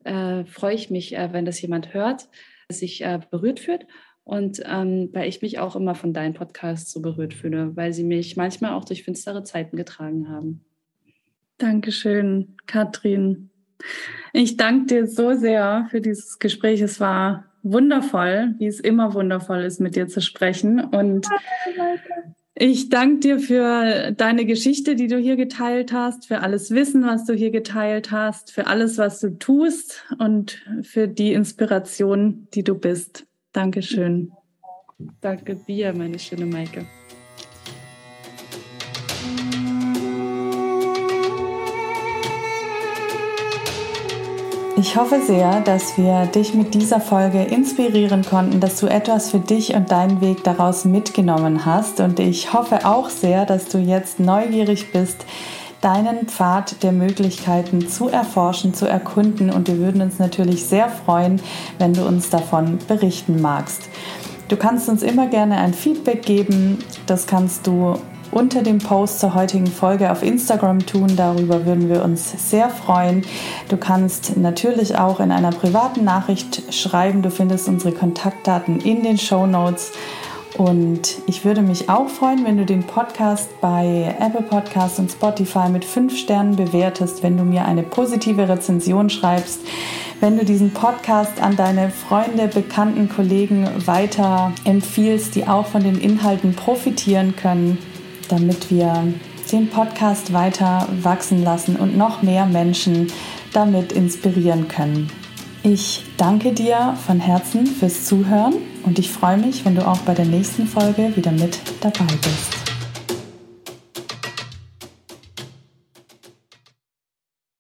äh, freue ich mich, äh, wenn das jemand hört, sich äh, berührt fühlt und ähm, weil ich mich auch immer von deinen Podcasts so berührt fühle, weil sie mich manchmal auch durch finstere Zeiten getragen haben. Dankeschön, Katrin. Ich danke dir so sehr für dieses Gespräch. Es war wundervoll, wie es immer wundervoll ist, mit dir zu sprechen. Und ich danke dir für deine Geschichte, die du hier geteilt hast, für alles Wissen, was du hier geteilt hast, für alles, was du tust und für die Inspiration, die du bist. Dankeschön. Danke dir, meine schöne Maike. Ich hoffe sehr, dass wir dich mit dieser Folge inspirieren konnten, dass du etwas für dich und deinen Weg daraus mitgenommen hast. Und ich hoffe auch sehr, dass du jetzt neugierig bist, deinen Pfad der Möglichkeiten zu erforschen, zu erkunden. Und wir würden uns natürlich sehr freuen, wenn du uns davon berichten magst. Du kannst uns immer gerne ein Feedback geben. Das kannst du unter dem Post zur heutigen Folge auf Instagram tun. Darüber würden wir uns sehr freuen. Du kannst natürlich auch in einer privaten Nachricht schreiben. Du findest unsere Kontaktdaten in den Show Notes. Und ich würde mich auch freuen, wenn du den Podcast bei Apple Podcasts und Spotify mit fünf Sternen bewertest, wenn du mir eine positive Rezension schreibst, wenn du diesen Podcast an deine Freunde, Bekannten, Kollegen weiter empfiehlst, die auch von den Inhalten profitieren können, damit wir den Podcast weiter wachsen lassen und noch mehr Menschen damit inspirieren können. Ich danke dir von Herzen fürs Zuhören und ich freue mich, wenn du auch bei der nächsten Folge wieder mit dabei bist.